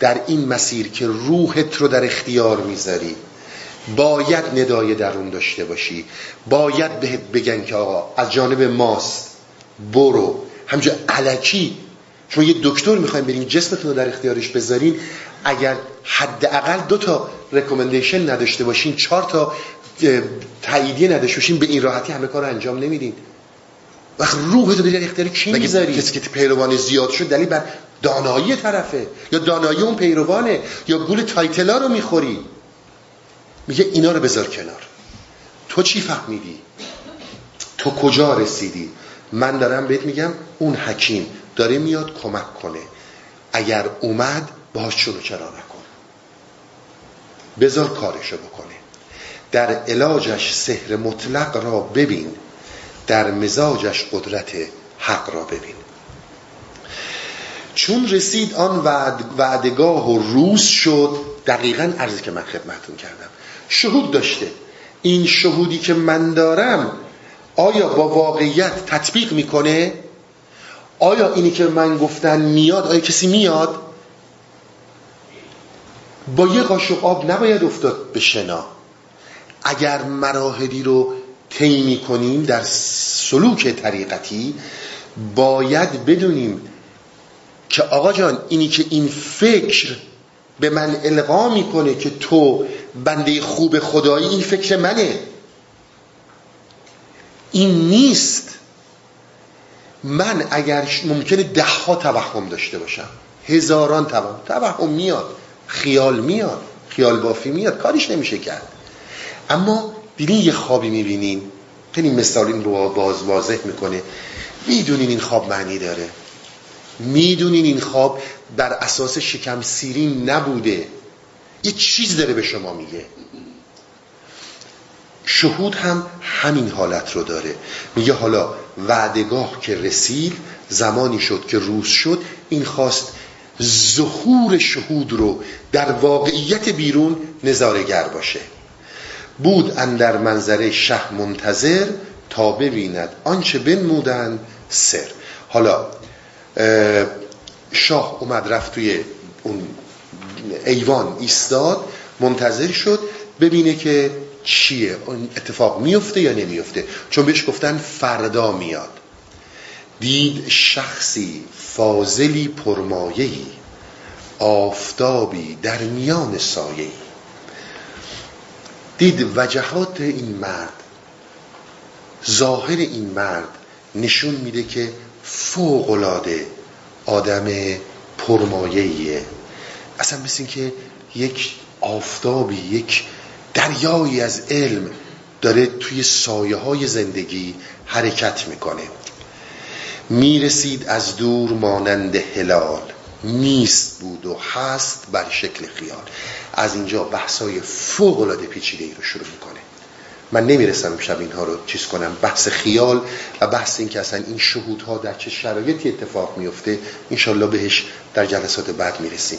در این مسیر که روحت رو در اختیار می‌ذاری باید ندای درون داشته باشی. باید بهت بگن که آقا از جانب ماست. برو. همجا علکی. شما یه دکتر می‌خوایم بریم جسمتون رو در اختیارش بذارین. اگر حداقل دو تا رکومندیشن نداشته باشین چهار تا تاییدیه نداشته باشین به این راحتی همه کار رو انجام نمیدین. وقت روح تو در اختیار کی می‌ذاری؟ کسی که پیروان زیاد شد دلیل بر دانایی طرفه؟ یا دانایی اون پیروانه؟ یا گول تایتلا رو می‌خوری؟ میگه اینا رو بذار کنار. تو چی فهمیدی؟ تو کجا رسیدی؟ من دارم بهت میگم اون حکیم داره میاد کمک کنه. اگر اومد باش چونو چرا نکن. بذار کارشو بکنه. در علاجش سحر مطلق را ببین در مزاجش قدرت حق را ببین. چون رسید آن وعد وعدگاه و روز شد دقیقا عرضی که من خدمتون کردم. شهود داشته. این شهودی که من دارم آیا با واقعیت تطبیق می‌کنه؟ آیا اینی که من گفتن میاد آیا کسی میاد؟ با یه قاشق آب نباید افتاد به شنا. اگر مراحلی رو طی کنیم در سلوک طریقتی باید بدونیم که آقا جان اینی که این فکر به من القا می‌کنه که تو بنده خوب خدایی این فکر منه. این نیست. من اگر ممکنه ده ها توهم داشته باشم. هزاران توهم. توهم میاد. خیال میاد. خیال بافی میاد. کارش نمیشه کرد. اما دیدین یه خوابی می‌بینین. خیلی مثال این رو باز واضح می‌کنه. می‌دونین این خواب معنی داره. می‌دونین این خواب در اساس شکم سیرین نبوده. یه چیز داره به شما میگه. شهود هم همین حالت رو داره. میگه حالا وعدگاه که رسید زمانی شد که روز شد این خواست ظهور شهود رو در واقعیت بیرون نظارگر باشه. بود اندر منظره شه منتظر تا ببیند آنچه بنمودند سر. حالا شاه اومد رفت توی اون ایوان ایستاد منتظر شد ببینه که چیه؟ اون اتفاق میفته یا نمیفته؟ چون بهش گفتن فردا میاد. دید شخصی فاضلی پرمایهی آفتابی در میان سایهی دید وجهات این مرد ظاهر این مرد نشون میده که فوقلاده آدم پرمایهیه اصلا مثل که یک آفتابی یک دریایی از علم داره توی سایه های زندگی حرکت می‌کنه. می‌رسید از دور مانند هلال. نیست بود و هست بر شکل خیال. از اینجا بحثای فوق العاده پیچیده ای رو شروع می‌کنه. من نمی‌رسم امشب اینها رو چیز کنم. بحث خیال و بحث این که اصلا این شهودها در چه شرایطی اتفاق میفته انشالله بهش در جلسات بعد می‌رسیم.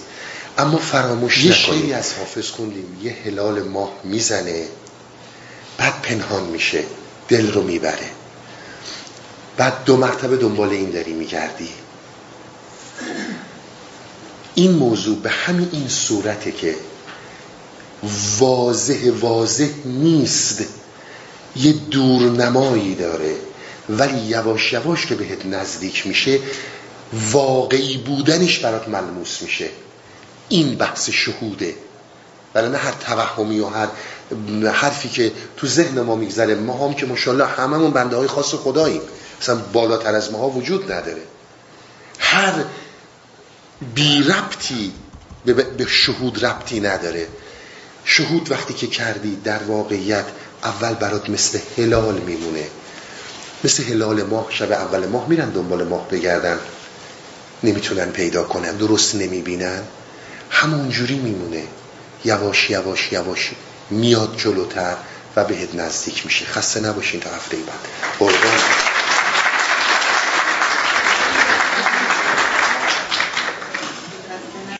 اما فراموش یه شیری از حافظ خوندیم. یه هلال ماه می‌زنه بعد پنهان میشه دل رو می‌بره. بعد دو مرتبه دنبال این داری میگردی. این موضوع به همین این صورته که واضح واضح نیست. یه دورنمایی داره ولی یواش یواش که بهت نزدیک میشه واقعی بودنش برات ملموس میشه. این بحث شهوده. ولی نه هر توهمی و هر حرفی که تو ذهن ما میگذره ما هم که مشالله هممون بنده های خاص خداییم. مثلا بالاتر از ما وجود نداره. هر بی ربطی به شهود ربطی نداره. شهود وقتی که کردی در واقعیت اول برات مثل هلال میمونه. مثل هلال ماه شب اول ماه میرن دنبال ماه بگردن. نمی‌تونن پیدا کنن درست نمی‌بینن. همونجوری میمونه. یواش یواش یواش میاد جلوتر و بهت نزدیک میشه. خسته نباشین تا هفته بعد. قربان.